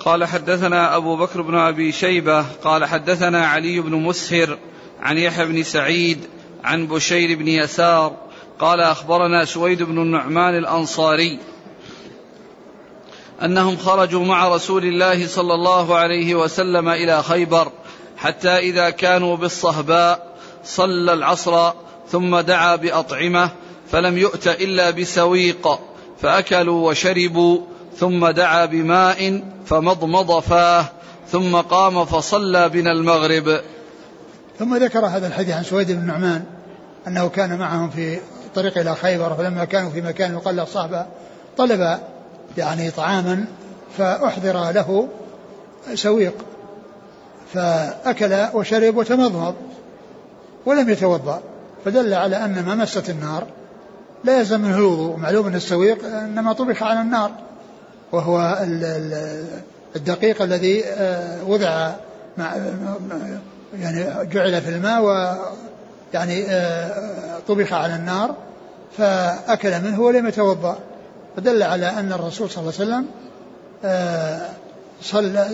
Speaker 1: قال حدثنا أبو بكر بن أبي شيبة قال حدثنا علي بن مسهر عن يحيى بن سعيد عن بشير بن يسار قال أخبرنا سويد بن النعمان الأنصاري أنهم خرجوا مع رسول الله صلى الله عليه وسلم إلى خيبر حتى إذا كانوا بالصهباء صلى العصر ثم دعا بأطعمة فلم يؤت إلا بسويق فأكلوا وشربوا ثم دعا بماء فمضمض فاه ثم قام فصلى بنا المغرب.
Speaker 2: ثم ذكر هذا الحديث عن سويد بن النعمان أنه كان معهم في طريق إلى خيبر فلما كانوا في مكان يقال له الصحبة طلب يعني طعاما فأحضر له سويق فأكل وشرب وتمضمض ولم يتوضأ فدل على أن ما مست النار لا يلزم منه الوضوء. معلوم أن السويق إنما طبخ على النار وهو الدقيق الذي آه، وضع مع يعني جعل في الماء و يعني آه، طبخ على النار فأكل منه ولم يتوضأ. فدل على أن الرسول صلى الله عليه وسلم آه، صلى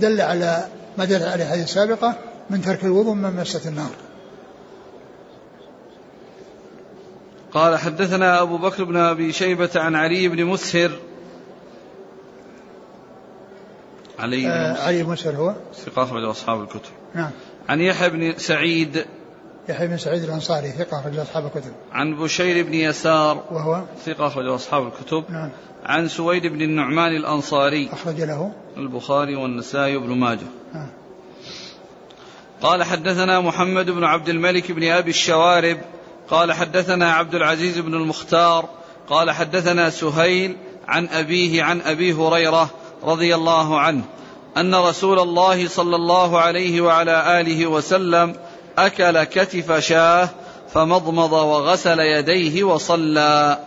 Speaker 2: دل على ما دل عليه الحديث السابقة من ترك الوضوء من مسة النار.
Speaker 1: قال حدثنا أبو بكر بن أبي شيبة عن علي بن مسهر.
Speaker 2: علي بن آه علي بن مسهر هو؟
Speaker 1: ثقة أخرج أصحاب الكتب.
Speaker 2: نعم.
Speaker 1: عن يحيى بن سعيد
Speaker 2: يحيى بن سعيد الأنصاري ثقة أخرج أصحاب الكتب.
Speaker 1: عن بشير بن يسار
Speaker 2: وهو؟
Speaker 1: ثقة أخرج أصحاب الكتب.
Speaker 2: نعم.
Speaker 1: عن سويد بن النعمان الأنصاري.
Speaker 2: أخرج له.
Speaker 1: البخاري والنسائي وابن ماجه.
Speaker 2: نعم.
Speaker 1: قال حدثنا محمد بن عبد الملك بن أبي الشوارب. قال حدثنا عبد العزيز بن المختار. قال حدثنا سهيل عن أبيه عن أبي هريرة رضي الله عنه أن رسول الله صلى الله عليه وعلى آله وسلم أكل كتف شاه فمضمض وغسل يديه وصلى.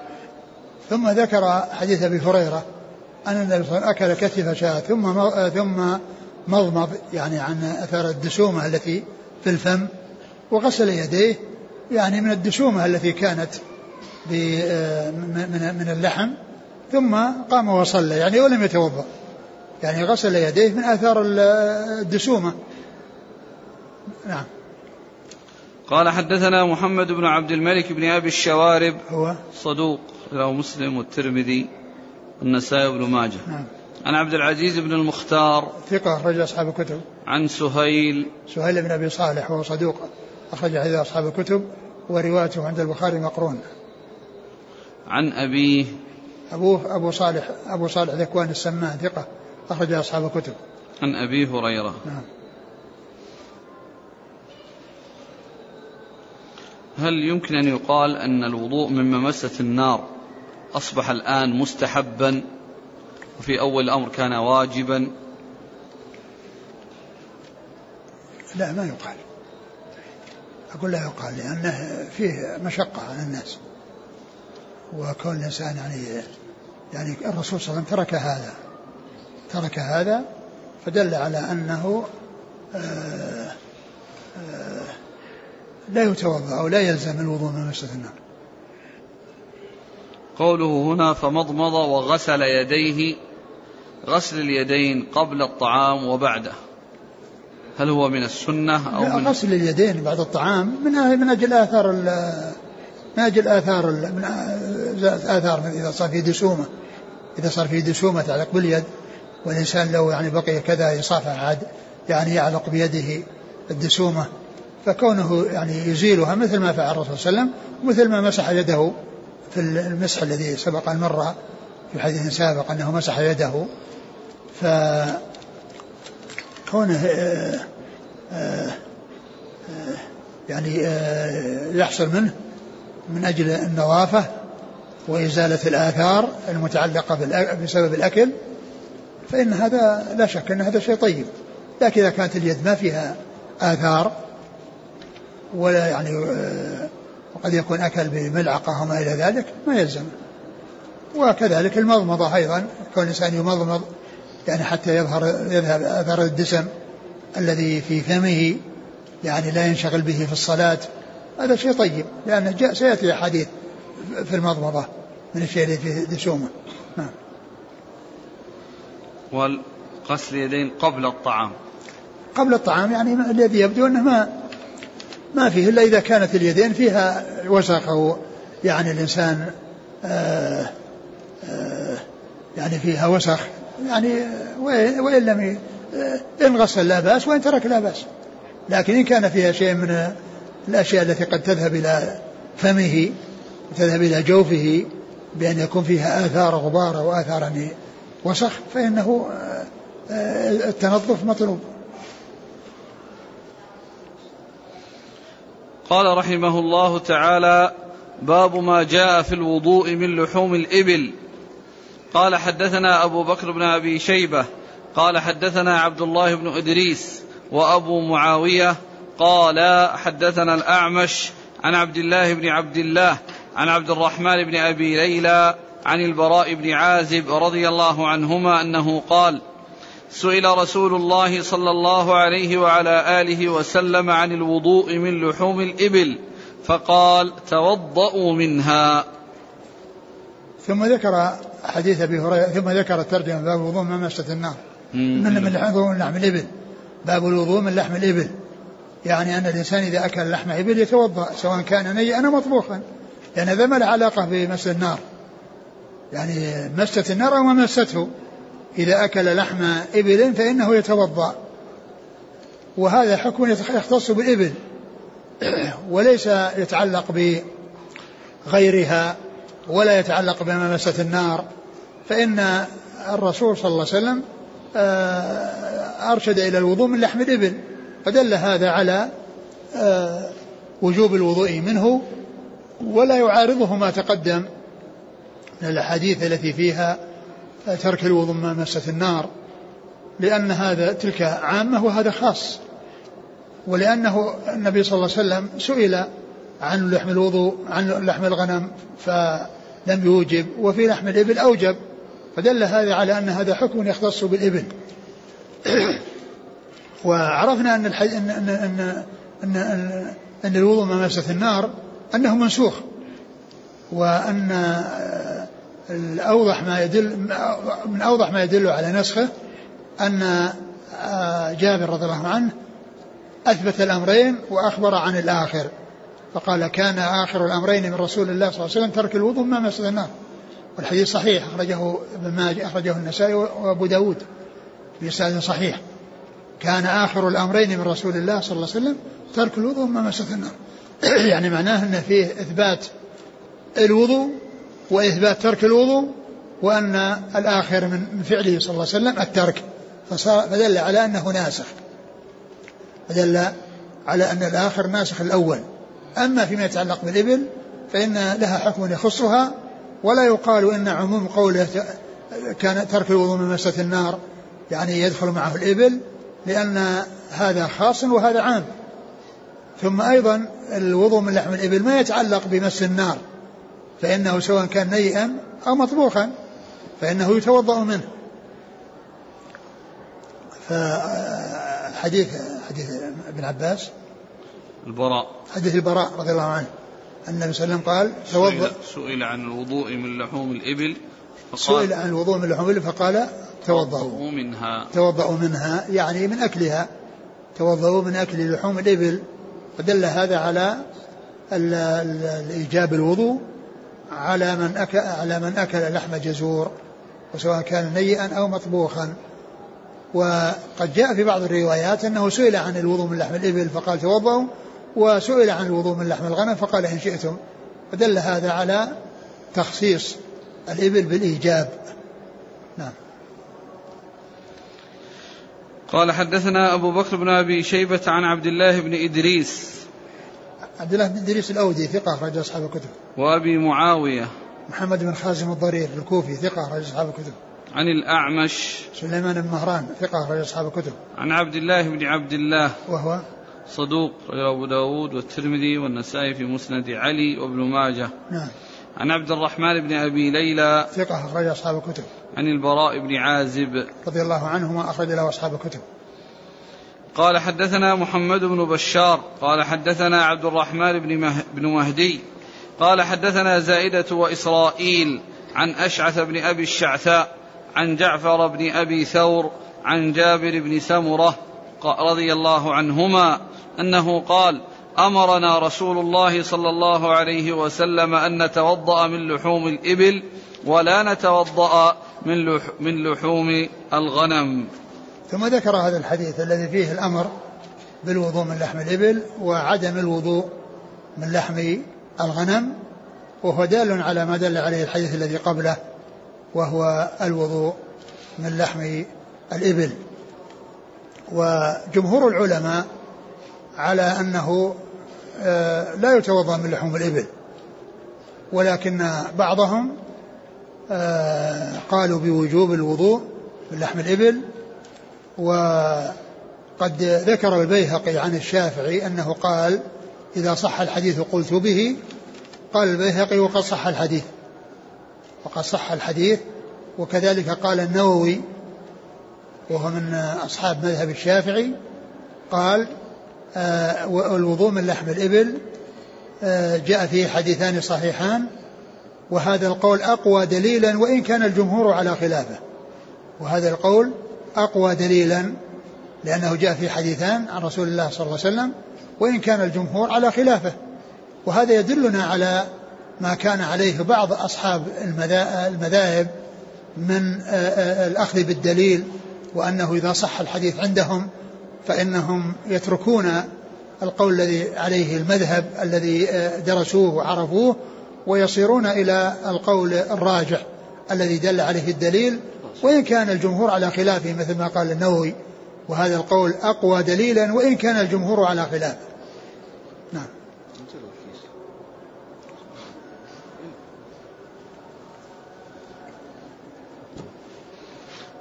Speaker 2: ثم ذكر حديث أبي هريرة أن النبي صلى الله عليه وسلم أكل كتف شاه ثم ثم مضمض يعني عن أثر الدسومة التي في الفم وغسل يديه يعني من الدسومة التي كانت من من اللحم ثم قام وصلى يعني ولم يتوضأ يعني غسل يديه من آثار الدسومة. نعم.
Speaker 1: قال حدثنا محمد بن عبد الملك بن أبي الشوارب.
Speaker 2: هو؟
Speaker 1: صدوق له مسلم والترمذي والنسائي بن ماجه.
Speaker 2: نعم.
Speaker 1: عن عبد العزيز بن المختار.
Speaker 2: ثقة أخرج أصحاب الكتب.
Speaker 1: عن سهيل.
Speaker 2: سهيل بن أبي صالح وهو صدوق أخرج حديث أصحاب الكتب وروايته عند البخاري مقرون.
Speaker 1: عن أبيه
Speaker 2: أبوه أبو صالح أبو صالح ذكوان السمان ثقة أخرج أصحاب الكتب.
Speaker 1: عن أبي هريرة.
Speaker 2: نعم.
Speaker 1: هل يمكن أن يقال أن الوضوء من ممسة النار أصبح الآن مستحبا وفي أول الأمر كان واجبا؟
Speaker 2: لا ما يقال. أقول لا يقال لأنه فيه مشقة على الناس. وكون الإنسان يعني يعني الرسول صلى الله عليه وسلم ترك هذا ترك هذا فدل على أنه آه، آه، لا يتوضأ أو لا يلزم الوضوء من مسجد النار
Speaker 1: قوله هنا فمضمض وغسل يديه غسل اليدين قبل الطعام وبعده. هل هو من السنة أو
Speaker 2: من غسل اليدين بعد الطعام من من أجل آثار من أجل آثار من آثار إذا صار في دسومة. إذا صار في دسومة تعلق باليد والإنسان لو يعني بقي كذا يصافح عاد يعني يعلق بيده الدسومة. فكونه يعني يزيلها مثل ما فعل الرسول صلى الله عليه وسلم مثل ما مسح يده في المسح الذي سبق المرة في حديث سابق أنه مسح يده. ف كونه آه، آه، آه، يعني يحصل منه من أجل النظافة وإزالة الآثار المتعلقة بسبب الأكل فإن هذا لا شك أن هذا شيء طيب. لكن إذا كانت اليد ما فيها آثار ولا يعني وقد يكون أكل بملعقة وما إلى ذلك ما يلزم. وكذلك المضمضة أيضا كون الإنسان يمضمض يعني حتى يظهر يذهب أثر الدسم الذي في فمه يعني لا ينشغل به في الصلاة. هذا شيء طيب لأنه جاء سيأتي أحاديث في المضمضة من الشيء الذي فيه دسومة. نعم.
Speaker 1: والغسل اليدين قبل الطعام.
Speaker 2: قبل الطعام يعني الذي يبدو أنه ما ما فيه إلا إذا كانت اليدين فيها وسخ أو يعني الإنسان آآ آآ يعني فيها وسخ يعني وإن لم إن غسل لا بأس وإن ترك لا بأس. لكن إن كان فيها شيء من الأشياء التي قد تذهب إلى فمه وتذهب إلى جوفه بأن يكون فيها آثار غبار أو آثار يعني وسخ فإنه التنظف مطلوب.
Speaker 1: قال رحمه الله تعالى باب ما جاء في الوضوء من لحوم الإبل. قال حدثنا أبو بكر بن أبي شيبة قال حدثنا عبد الله بن إدريس وأبو معاوية قال حدثنا الأعمش عن عبد الله بن عبد الله عن عبد الرحمن بن أبي ليلى عن البراء بن عازب رضي الله عنهما أنه قال سئل رسول الله صلى الله عليه وعلى آله وسلم عن الوضوء من لحوم الإبل فقال توضأوا منها.
Speaker 2: ثم ذكر حديث أبي هريرة ثم ذكر الترجمة باب الوضوء من مسه النار. من من لحم الإبل. باب الوضوء من لحم الإبل. يعني أن الإنسان إذا أكل لحم إبل يتوضأ سواء كان نيئا أو مطبوخا لأن هذا ما له علاقة بمس النار. يعني مسة النار أو ما مسته إذا أكل لحم إبل فإنه يتوضأ. وهذا حكم يختص بالإبل وليس يتعلق بغيرها ولا يتعلق بما مست النار. فإن الرسول صلى الله عليه وسلم آه، أرشد إلى الوضوء من لحم الإبل فدل هذا على آه، وجوب الوضوء منه ولا يعارضه ما تقدم من الأحاديث التي فيها ترك الوضوء ما مست النار. لأن هذا تلك عامة وهذا خاص. ولأنه النبي صلى الله عليه وسلم سئل عن لحم الوضوء عن لحم الغنم فلم يوجب وفي لحم الإبل أوجب. فدل هذا على أن هذا حكم يختص بالإبل. *clears throat* وعرفنا أن الحي... أن أن أن أن, أن, أن الوضوء ما مست النار أنه منسوخ. وأن الأوضح ما يدل من أوضح ما يدل على نسخة أن جابر رضي الله عنه أثبت الأمرين وأخبر عن الآخر. فقال كان آخر الأمرين من رسول الله صلى الله عليه وسلم ترك الوضوء ما مسد النار. والحديث صحيح أخرجه ابن ماجه أخرجه النسائي وأبو داود بإسناد صحيح. كان آخر الأمرين من رسول الله صلى الله عليه وسلم ترك الوضوء ما مسد النار. *clears throat* يعني معناه أن فيه إثبات الوضوء وإثبات ترك الوضوء وأن الآخر من فعله صلى الله عليه وسلم الترك. فدل على أنه ناسخ. فدل على أن الآخر ناسخ الأول. أما فيما يتعلق بالإبل فإن لها حكم يخصها ولا يقال إن عموم قوله كان ترك الوضوء من مسة النار يعني يدخل معه الإبل لأن هذا خاص وهذا عام. ثم أيضا الوضوء من لحم الإبل ما يتعلق بمس النار. فإنه سواء كان نيئا أو مطبوخا فإنه يتوضأ منه. فحديث حديث ابن عباس.
Speaker 1: البراء.
Speaker 2: حديث البراء رضي الله عنه. أن النبي صلى الله عليه وسلم قال
Speaker 1: توضأ سئل عن الوضوء من لحوم الإبل
Speaker 2: فقال سئل عن الوضوء من لحوم الإبل فقال توضأوا.
Speaker 1: منها.
Speaker 2: توضأوا منها يعني من أكلها. توضأوا من أكل لحوم الإبل. فدل هذا على الإيجاب الوضوء على من أكل على من أكل لحم جزور وسواء كان نيئا أو مطبوخا. وقد جاء في بعض الروايات أنه سئل عن الوضوء من لحم الإبل فقال توضأوا. وسئل عن الوضوء من لحم الغنم فقال إن شئتم. فدل هذا على تخصيص الإبل بالإيجاب. نعم.
Speaker 1: قال حدثنا أبو بكر بن أبي شيبة عن عبد الله بن إدريس
Speaker 2: عبد الله بن إدريس الأودي ثقة أخرج أصحاب الكتب.
Speaker 1: وأبي معاوية.
Speaker 2: محمد بن خازم الضرير الكوفي ثقة أخرج أصحاب الكتب.
Speaker 1: عن الأعمش.
Speaker 2: سليمان بن مهران ثقة أخرج أصحاب الكتب.
Speaker 1: عن عبد الله بن عبد الله.
Speaker 2: وهو؟
Speaker 1: صدوق رواه أبو داود والترمذي والنسائي في مسند علي وابن ماجه.
Speaker 2: نعم.
Speaker 1: عن عبد الرحمن بن أبي ليلى.
Speaker 2: ثقة أخرج أصحاب الكتب.
Speaker 1: عن البراء بن عازب.
Speaker 2: رضي الله عنهما أخرج له أصحاب الكتب.
Speaker 1: قال حدثنا محمد بن بشار قال حدثنا عبد الرحمن بن, بن مهدي قال حدثنا زائدة وإسرائيل عن أشعث بن أبي الشعثاء عن جعفر بن أبي ثور عن جابر بن سمرة رضي الله عنهما أنه قال أمرنا رسول الله صلى الله عليه وسلم أن نتوضأ من لحوم الإبل ولا نتوضأ من لحوم الغنم.
Speaker 2: ثم ذكر هذا الحديث الذي فيه الأمر بالوضوء من لحم الإبل وعدم الوضوء من لحم الغنم وهو دال على ما دل عليه الحديث الذي قبله وهو الوضوء من لحم الإبل. وجمهور العلماء على أنه آه، لا يتوضأ من لحوم الإبل ولكن بعضهم آه، قالوا بوجوب الوضوء من لحم الإبل وقد ذكر البيهقي عن الشافعي أنه قال إذا صح الحديث قلت به قال البيهقي وقد صح الحديث. وقد صح الحديث وكذلك قال النووي وهو من أصحاب مذهب الشافعي قال آه الوضوء من لحم الإبل آه جاء فيه حديثان صحيحان وهذا القول أقوى دليلا وإن كان الجمهور على خلافه. وهذا القول أقوى دليلا لأنه جاء في حديثان عن رسول الله صلى الله عليه وسلم وإن كان الجمهور على خلافه. وهذا يدلنا على ما كان عليه بعض أصحاب المذاهب من الأخذ بالدليل وأنه إذا صح الحديث عندهم فإنهم يتركون القول الذي عليه المذهب الذي درسوه وعرفوه ويصيرون إلى القول الراجح الذي دل عليه الدليل وإن كان الجمهور على خلافه مثل ما قال النووي وهذا القول أقوى دليلا وإن كان الجمهور على خلافه نعم.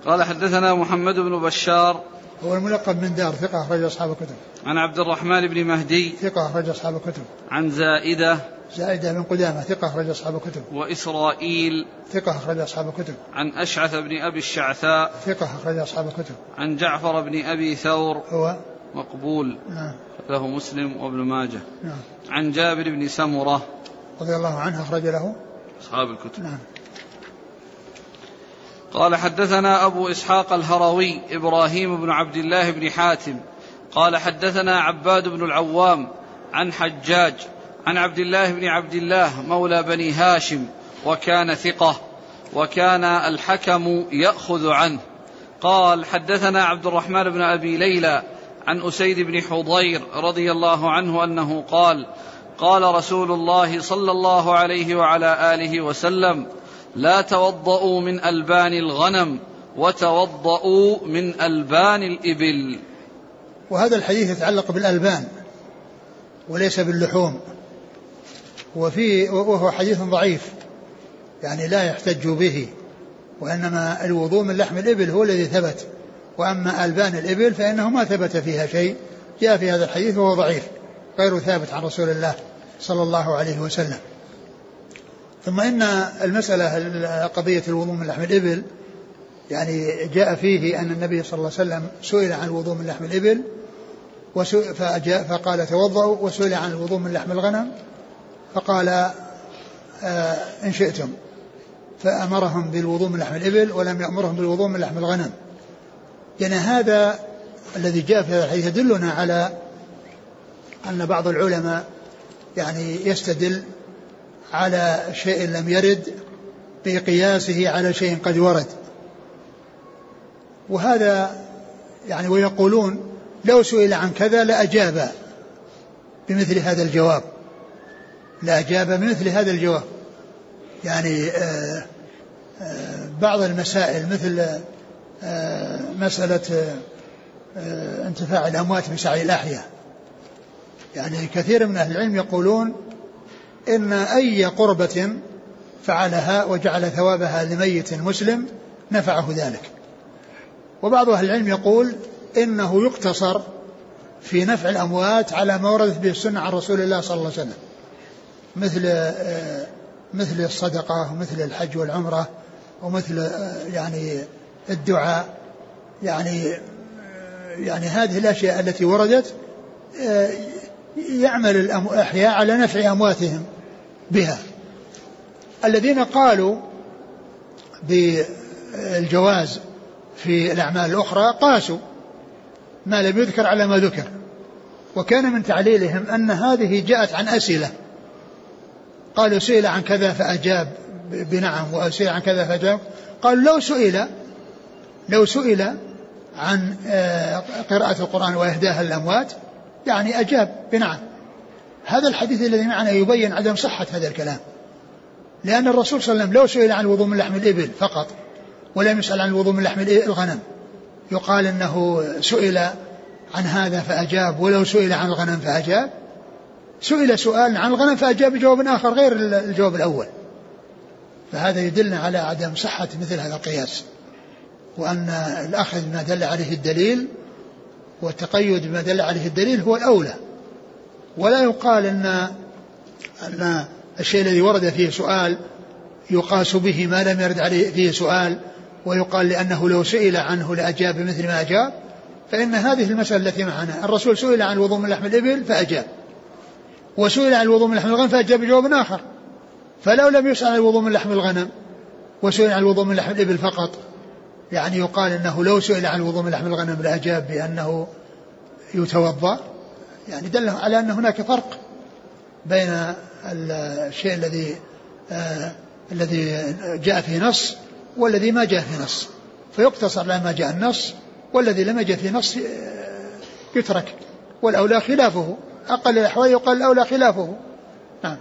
Speaker 1: قال حدثنا محمد بن بشار.
Speaker 2: هو الملقب من دار ثقة أخرج أصحاب الكتب.
Speaker 1: عن عبد الرحمن بن مهدي.
Speaker 2: ثقة أخرج أصحاب الكتب.
Speaker 1: عن زائدة.
Speaker 2: زائدة بن قدامة ثقة أخرج أصحاب الكتب.
Speaker 1: وإسرائيل
Speaker 2: ثقة أخرج أصحاب الكتب.
Speaker 1: عن أشعث بن أبي الشعثاء
Speaker 2: ثقة أخرج أصحاب الكتب.
Speaker 1: عن جعفر بن أبي ثور
Speaker 2: هو؟
Speaker 1: مقبول.
Speaker 2: نعم.
Speaker 1: له مسلم وابن ماجه.
Speaker 2: نعم.
Speaker 1: عن جابر بن سمرة
Speaker 2: رضي الله عنه أخرج له؟
Speaker 1: أصحاب الكتب.
Speaker 2: نعم.
Speaker 1: قال حدثنا أبو إسحاق الهروي إبراهيم بن عبد الله بن حاتم. قال حدثنا عباد بن العوام عن حجاج عن عبد الله بن عبد الله مولى بني هاشم وكان ثقة وكان الحكم يأخذ عنه. قال حدثنا عبد الرحمن بن أبي ليلى عن أسيد بن حضير رضي الله عنه أنه قال قال رسول الله صلى الله عليه وعلى آله وسلم لا توضؤوا من ألبان الغنم وتوضؤوا من ألبان الإبل.
Speaker 2: وهذا الحديث يتعلق بالألبان وليس باللحوم. وفي وهو حديث ضعيف يعني لا يحتج به وإنما الوضوء من لحم الإبل هو الذي ثبت. وأما ألبان الإبل فإنه ما ثبت فيها شيء جاء في هذا الحديث وهو ضعيف غير ثابت عن رسول الله صلى الله عليه وسلم. ثم إن المسألة قضية الوضوء من لحم الإبل يعني جاء فيه أن النبي صلى الله عليه وسلم سئل عن الوضوء من لحم الإبل فقال توضأوا وسئل عن الوضوء من لحم الغنم. فقال آه إن شئتم. فأمرهم بالوضوء من لحم الإبل ولم يأمرهم بالوضوء من لحم الغنم. يعني هذا الذي جاء في هذا الحديث يدلنا على أن بعض العلماء يعني يستدل على شيء لم يرد بقياسه على شيء قد ورد. وهذا يعني ويقولون لو سئل عن كذا لأجاب بمثل هذا الجواب. لأجاب بمثل هذا الجواب. يعني آآ آآ بعض المسائل مثل مسألة انتفاع الأموات بسعي الأحياء. يعني كثير من أهل العلم يقولون إن أي قربة فعلها وجعل ثوابها لميت مسلم نفعه ذلك. وبعض أهل العلم يقول إنه يقتصر في نفع الأموات على ما وردت به السنة عن رسول الله صلى الله عليه وسلم. مثل مثل الصدقة ومثل الحج والعمرة ومثل يعني الدعاء. يعني يعني هذه الأشياء التي وردت يعمل الأحياء على نفع أمواتهم بها. الذين قالوا بالجواز في الأعمال الأخرى قاسوا ما لم يذكر على ما ذكر. وكان من تعليلهم أن هذه جاءت عن أسئلة. قالوا سئل عن كذا فأجاب بنعم وسئل عن كذا فأجاب. قالوا لو سئل لو سئل عن قراءة القرآن وإهداها للأموات يعني أجاب بنعم. هذا الحديث الذي معنا يبين عدم صحة هذا الكلام. لأن الرسول صلى الله عليه وسلم لو سئل عن الوضوء من لحم الإبل فقط ولم يسأل عن الوضوء من لحم الغنم. يقال أنه سئل عن هذا فأجاب ولو سئل عن الغنم فأجاب. سئل سؤال عن الغنم فأجاب بجواب آخر غير الجواب الأول. فهذا يدلنا على عدم صحة مثل هذا القياس وأن الأخذ بما دل عليه الدليل والتقيد بما دل عليه الدليل هو الأولى. ولا يقال أن أن الشيء الذي ورد فيه سؤال يقاس به ما لم يرد عليه فيه سؤال ويقال لأنه لو سئل عنه لأجاب بمثل ما أجاب فإن هذه المسألة التي معنا. الرسول سئل عن الوضوء من لحم الإبل فأجاب. وسئل عن الوضوء من لحم الغنم فأجاب بجواب آخر. فلو لم يسأل عن الوضوء من لحم الغنم وسئل عن الوضوء من لحم الإبل فقط. يعني يقال أنه لو سئل عن الوضوء من لحم الغنم لأجاب بأنه يتوضأ. يعني دل على أن هناك فرق بين الشيء الذي آه الذي جاء فيه نص والذي ما جاء فيه نص. فيقتصر على ما جاء النص والذي لم يجد فيه نص يترك. والأولى خلافه. أقل الأحوال يقال الأولى خلافه. نعم.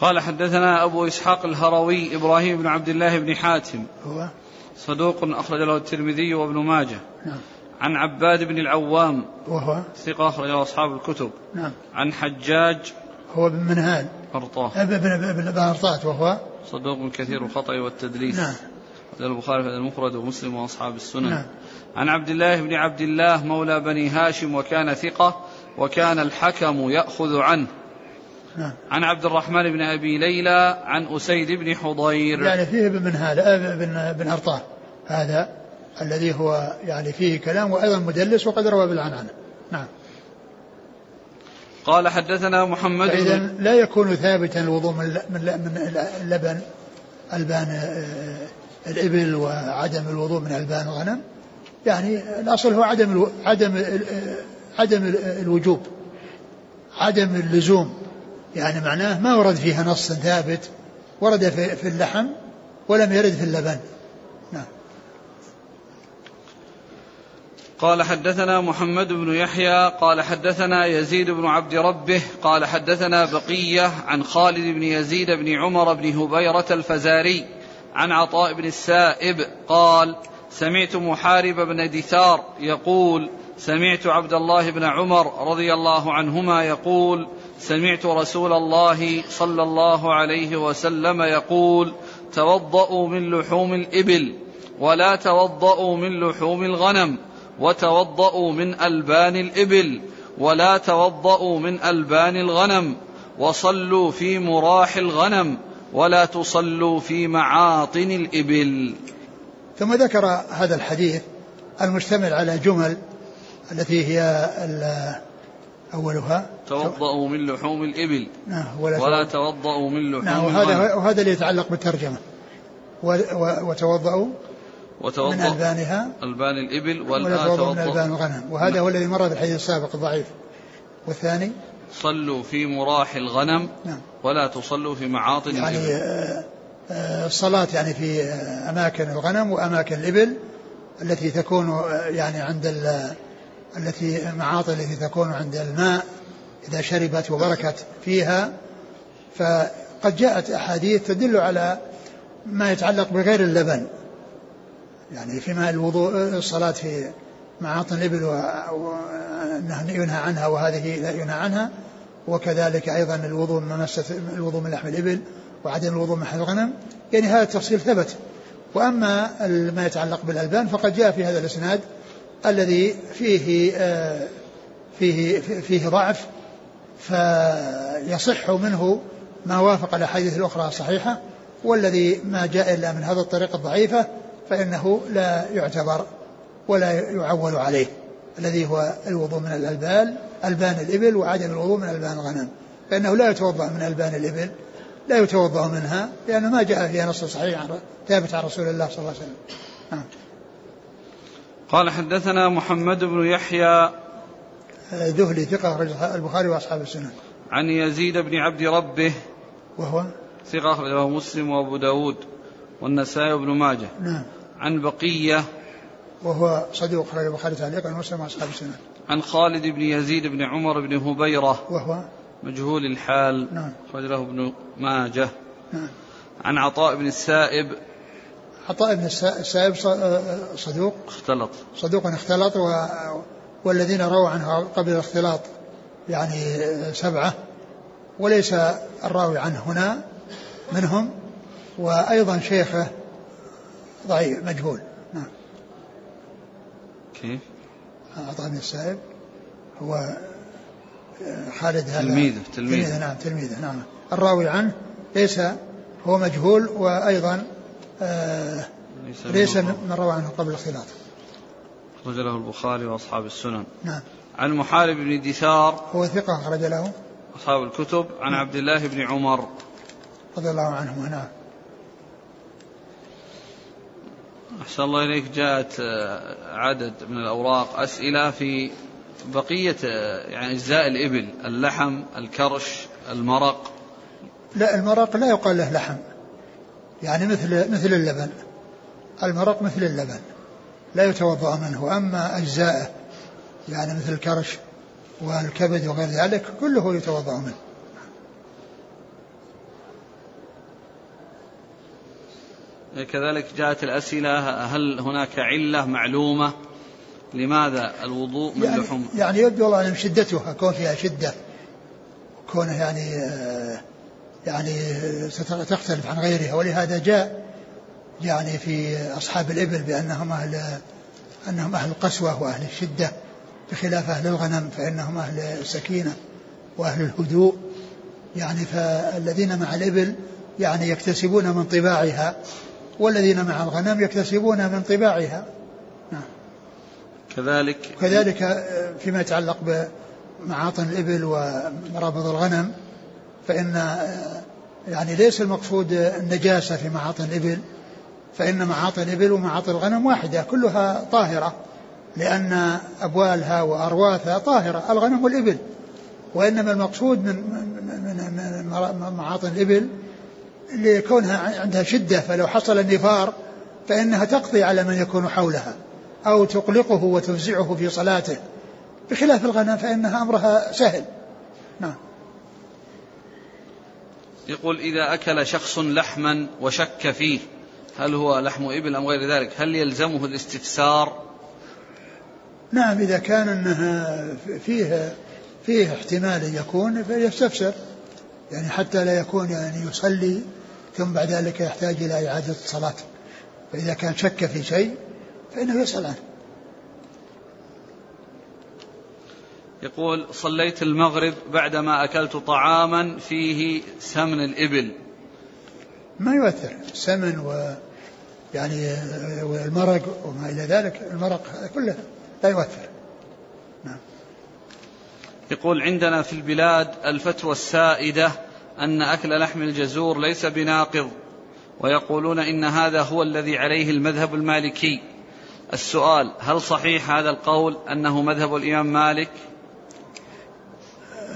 Speaker 1: قال حدثنا أبو إسحاق الهروي إبراهيم بن عبد الله بن حاتم.
Speaker 2: هو؟
Speaker 1: صدوق أخرج له الترمذي وابن ماجه.
Speaker 2: نعم.
Speaker 1: عن عباد بن العوام.
Speaker 2: وهو؟
Speaker 1: ثقة أخرج له أصحاب الكتب.
Speaker 2: نعم.
Speaker 1: عن حجاج.
Speaker 2: هو بن منهال.
Speaker 1: أرطاه
Speaker 2: ابن ابن أرطات وهو؟
Speaker 1: صدوق كثير الخطأ والتدليس.
Speaker 2: نعم.
Speaker 1: البخاري في المفرد ومسلم وأصحاب السنن.
Speaker 2: نعم.
Speaker 1: عن عبد الله بن عبد الله مولى بني هاشم وكان ثقة وكان الحكم يأخذ عنه.
Speaker 2: نعم.
Speaker 1: عن عبد الرحمن بن أبي ليلى عن أسيد بن حضير.
Speaker 2: يعني فيه ابن منهال ابن بن أرطاه هذا الذي هو يعني فيه كلام وأيضا مدلس وقد روى بالعنعنة نعم.
Speaker 1: قال حدثنا محمد
Speaker 2: فإذا
Speaker 1: بن
Speaker 2: لا يكون ثابتا الوضوء من من من اللبن ألبان آه، الإبل وعدم الوضوء من ألبان الغنم يعني الأصل هو عدم ألو... عدم عدم ال- الوجوب عدم اللزوم يعني معناه ما ورد فيها نص ثابت ورد في, في اللحم ولم يرد في اللبن. نعم.
Speaker 1: قال حدثنا محمد بن يحيى قال حدثنا يزيد بن عبد ربه قال حدثنا بقية عن خالد بن يزيد بن عمر بن هبيرة الفزاري عن عطاء بن السائب قال سمعت محارب بن دثار يقول سمعت عبد الله بن عمر رضي الله عنهما يقول سمعت رسول الله صلى الله عليه وسلم يقول توضأوا من لحوم الإبل ولا توضأوا من لحوم الغنم وتوضأوا من ألبان الإبل ولا توضأوا من ألبان الغنم وصلوا في مراح الغنم ولا تصلوا في معاطن الإبل.
Speaker 2: ثم ذكر هذا الحديث المشتمل على جمل التي هي أولها.
Speaker 1: توضأوا من لحوم الإبل.
Speaker 2: نعم ولا,
Speaker 1: ولا توضأوا من لحوم
Speaker 2: نعم وهذا وهذا اللي يتعلق بالترجمة. وتوضأوا من
Speaker 1: وتوضأ
Speaker 2: ألبانها.
Speaker 1: ألبان الإبل
Speaker 2: ولا توضأوا من ألبان الغنم. وهذا هو الذي مر في الحديث السابق الضعيف والثاني؟
Speaker 1: صلوا في مراح الغنم.
Speaker 2: نعم.
Speaker 1: ولا تصلوا في معاطن
Speaker 2: يعني
Speaker 1: الإبل.
Speaker 2: آه، آه، الصلاة يعني في آه، أماكن الغنم وأماكن الإبل التي تكون يعني عند ال- التي معاطن التي تكون عند الماء إذا شربت وبركت فيها. فقد جاءت أحاديث تدل على ما يتعلق بغير اللبن. يعني فيما الوضوء الصلاة في معاطن الإبل و- وأنه ينهى عنها وهذه لا ينهى عنها. وكذلك أيضا الوضوء من الوضوء من لحم الإبل وعدم الوضوء من لحم الغنم. يعني هذا التفصيل ثبت. وأما ما يتعلق بالألبان فقد جاء في هذا الإسناد الذي فيه آه، فيه فيه ضعف فيصح منه ما وافق الأحاديث الأخرى الصحيحة والذي ما جاء إلا من هذا الطريق الضعيفة فإنه لا يعتبر ولا يعول عليه. الذي هو الوضوء من الألبان ألبان الإبل وعدم الوضوء من ألبان الغنم. فإنه لا يتوضأ من ألبان الإبل لا يتوضأ منها لأنه ما جاء فيها نص صحيح ثابت عن رسول الله صلى الله عليه وسلم. نعم.
Speaker 1: قال حدثنا محمد بن يحيى
Speaker 2: آه، ذهلي ثقة أخرج البخاري وأصحاب السنن
Speaker 1: عن يزيد بن عبد ربه
Speaker 2: وهو؟
Speaker 1: ثقة أخرجه مسلم وأبو داود والنسائي وابن ماجه.
Speaker 2: نعم.
Speaker 1: عن بقية
Speaker 2: وهو صدوق أخرج البخاري تعليقا ومسلم وأصحاب السنن
Speaker 1: عن خالد بن يزيد بن عمر بن هبيرة.
Speaker 2: وهو
Speaker 1: مجهول الحال.
Speaker 2: نعم.
Speaker 1: أخرج له ابن ماجه.
Speaker 2: نعم.
Speaker 1: عن عطاء بن السائب.
Speaker 2: عطاء بن السا- السائب ص- آه، صدوق.
Speaker 1: اختلط.
Speaker 2: صدوق اختلط و والذين رووا عنه قبل الاختلاط يعني سبعة. وليس الراوي عنه هنا منهم. وأيضا شيخه ضعيف مجهول.
Speaker 1: كيف؟
Speaker 2: عطاء بن السائب هو آه، خالد هذا.
Speaker 1: تلميذه تلميذه
Speaker 2: نعم تلميذه نعم. الراوي عنه ليس هو مجهول وأيضا آه ليس من روى عنه قبل الخلاف
Speaker 1: أخرج له البخاري وأصحاب السنن.
Speaker 2: نعم.
Speaker 1: عن محارب بن دثار
Speaker 2: هو ثقة أخرج له.
Speaker 1: أصحاب الكتب. عن عبد الله بن عمر.
Speaker 2: رضي الله عنهما نعم.
Speaker 1: أحسن الله إليك. جاءت آه، عدد من الأوراق أسئلة في بقية آه، يعني أجزاء الإبل اللحم الكرش المرق.
Speaker 2: لا المرق لا يقال له لحم. يعني مثل مثل اللبن. المرق مثل اللبن. لا يتوضأ منه. أما أجزاءه يعني مثل الكرش والكبد وغير ذلك كله يتوضأ منه.
Speaker 1: كذلك جاءت الأسئلة هل هناك علة معلومة؟ لماذا الوضوء من
Speaker 2: يعني
Speaker 1: لحوم؟
Speaker 2: يعني يبدو والله أن شدتها كون فيها شدة كونه يعني آه، يعني ستختلف عن غيرها. ولهذا جاء يعني في أصحاب الإبل بأنهم أهل أنهم أهل القسوة وأهل الشدة بخلاف أهل الغنم فإنهم أهل السكينة وأهل الهدوء. يعني فالذين مع الإبل يعني يكتسبون من طباعها. والذين مع الغنم يكتسبون من طباعها. نعم.
Speaker 1: كذلك
Speaker 2: كذلك فيما يتعلق بمعاطن الإبل ومرابض الغنم فإن يعني ليس المقصود النجاسة في معاطن الإبل فإن معاطن الإبل ومعاطن الغنم واحدة كلها طاهرة لأن أبوالها وأرواثها طاهرة الغنم والإبل. وإنما المقصود من من من معاطن الإبل لكونها عندها شدة فلو حصل النفار فإنها تقضي على من يكون حولها أو تقلقه وتفزعه في صلاته. بخلاف الغنم فإنها أمرها سهل. نعم.
Speaker 1: يقول إذا أكل شخص لحما وشك فيه هل هو لحم إبل أم غير ذلك؟ هل يلزمه الاستفسار؟
Speaker 2: نعم إذا كان أنها فيه فيه احتمال يكون فيستفسر يعني حتى لا يكون يعني يصلي ثم بعد ذلك يحتاج إلى إعادة الصلاة. فإذا كان شك في شيء فإنه يسأل عنه
Speaker 1: يقول صليت المغرب بعدما أكلت طعاما فيه سمن الإبل.
Speaker 2: ما يؤثر. سمن و يعني والمرق وما إلى ذلك المرق كله لا يؤثر. نعم.
Speaker 1: يقول عندنا في البلاد الفتوى السائدة أن أكل لحم الجزور ليس بناقض ويقولون إن هذا هو الذي عليه المذهب المالكي. السؤال هل صحيح هذا القول أنه مذهب الإمام مالك؟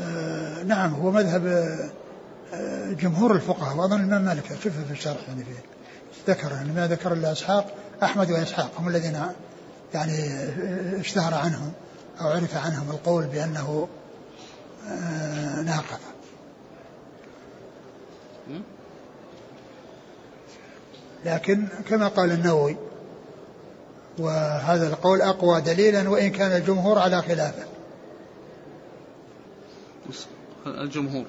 Speaker 2: آه نعم هو مذهب آه جمهور الفقهاء وأظن الإمام مالك شوفه في الشرح يعني فيه ذكر يعني ما ذكر إلا إسحاق أحمد وإسحاق هم الذين يعني اشتهر عنهم أو عرف عنهم القول بأنه آه ناقض. لكن كما قال النووي وهذا القول أقوى دليلا وإن كان الجمهور على خلافه.
Speaker 1: الجمهور.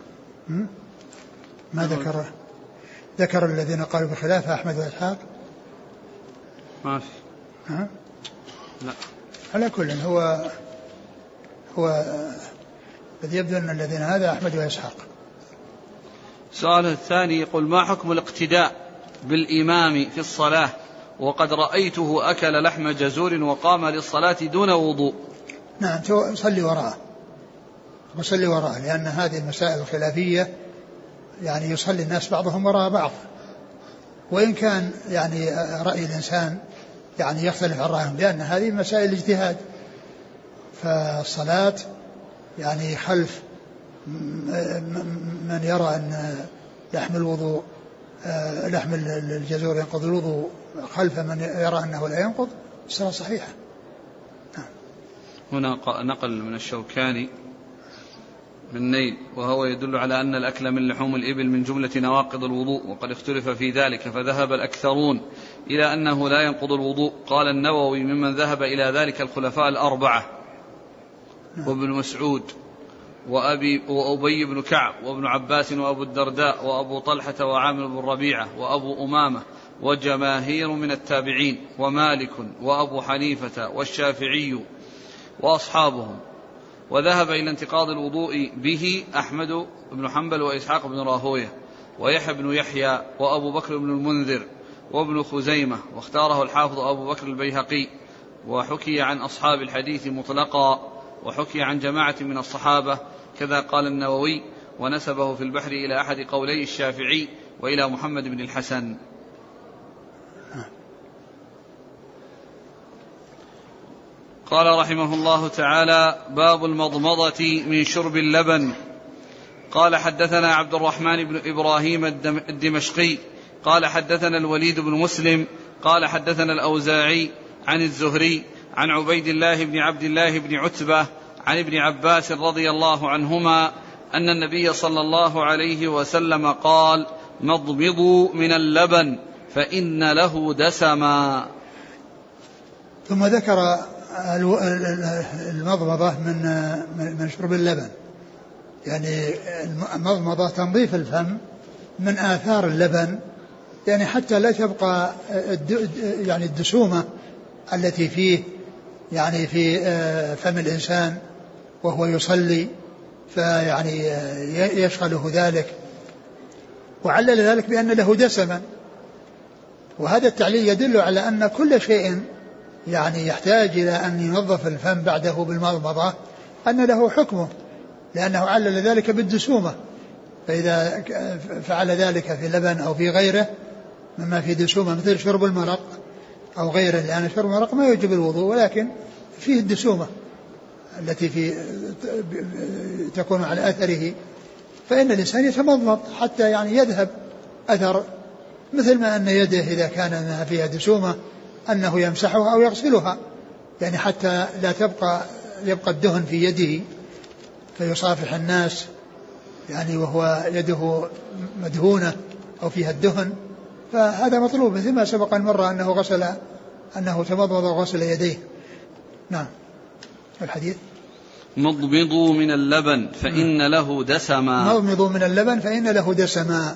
Speaker 2: ما ذكر ذكر الذين قالوا بخلافه أحمد وإسحاق؟
Speaker 1: ما في.
Speaker 2: ها؟
Speaker 1: لا.
Speaker 2: على كل هو هو الذي يبدو أن الذين هذا أحمد وإسحاق.
Speaker 1: سؤاله الثاني يقول ما حكم الاقتداء بالإمام في الصلاة؟ وقد رأيته أكل لحم جزور وقام للصلاة دون وضوء.
Speaker 2: نعم صلي وراءه. وصلي وراءه لأن هذه المسائل الخلافية يعني يصلي الناس بعضهم وراء بعض. وإن كان يعني رأي الإنسان يعني يختلف عن رأيهم لأن هذه مسائل اجتهاد. فالصلاة يعني خلف من يرى أن لحم الوضوء لحم الجزور ينقض الوضوء خلف من يرى أنه لا ينقض الصلاة صحيحة
Speaker 1: نعم. هنا نقل من الشوكاني من نيل وهو يدل على أن الأكل من لحوم الإبل من جملة نواقض الوضوء وقد اختلف في ذلك فذهب الأكثرون إلى أنه لا ينقض الوضوء قال النووي ممن ذهب إلى ذلك الخلفاء الأربعة نعم. وابن مسعود وأبي وأبي بن كعب وابن عباس وأبو الدرداء وأبو طلحة وعامر بن ربيعة وأبو أمامة وجماهير من التابعين ومالك وأبو حنيفة والشافعي وأصحابهم. وذهب إلى انتقاض الوضوء به أحمد بن حنبل وإسحاق بن راهوية ويحيى بن يحيى وأبو بكر بن المنذر وابن خزيمة واختاره الحافظ أبو بكر البيهقي وحكي عن أصحاب الحديث مطلقا وحكي عن جماعة من الصحابة كذا قال النووي ونسبه في البحر إلى أحد قولي الشافعي وإلى محمد بن الحسن. قال رحمه الله تعالى باب المضمضة من شرب اللبن. قال حدثنا عبد الرحمن بن إبراهيم الدمشقي. قال حدثنا الوليد بن مسلم. قال حدثنا الأوزاعي عن الزهري عن عبيد الله بن عبد الله بن عتبة عن ابن عباس رضي الله عنهما أن النبي صلى الله عليه وسلم قال مضمضوا من اللبن فإن له دسما.
Speaker 2: ثم ذكر المضمضة من من شرب اللبن. يعني المضمضة تنظيف الفم من آثار اللبن يعني حتى لا تبقى يعني الدسومة التي فيه يعني في آه، فم الإنسان. وهو يصلي فيعني يشغله ذلك. وعلل ذلك بأن له دسما وهذا التعليل يدل على أن كل شيء يعني يحتاج إلى أن ينظف الفم بعده بالمضمضة أن له حكمه لأنه علل ذلك بالدسومة. فإذا فعل ذلك في لبن أو في غيره مما في دسومة مثل شرب المرق أو غيره لأن شرب المرق ما يوجب الوضوء ولكن فيه الدسومة. التي في تكون على أثره فإن الإنسان يتمضمض حتى يعني يذهب أثر مثل ما أن يده إذا كان فيها دسومة أنه يمسحها أو يغسلها يعني حتى لا تبقى يبقى الدهن في يده فيصافح الناس يعني وهو يده مدهونة أو فيها الدهن فهذا مطلوب مثل ما سبق أن مر أنه غسل أنه تمضمض وغسل يديه. نعم. الحديث؟
Speaker 1: مضمضوا من اللبن فإن له دسما.
Speaker 2: مضمضوا من اللبن فإن له دسما.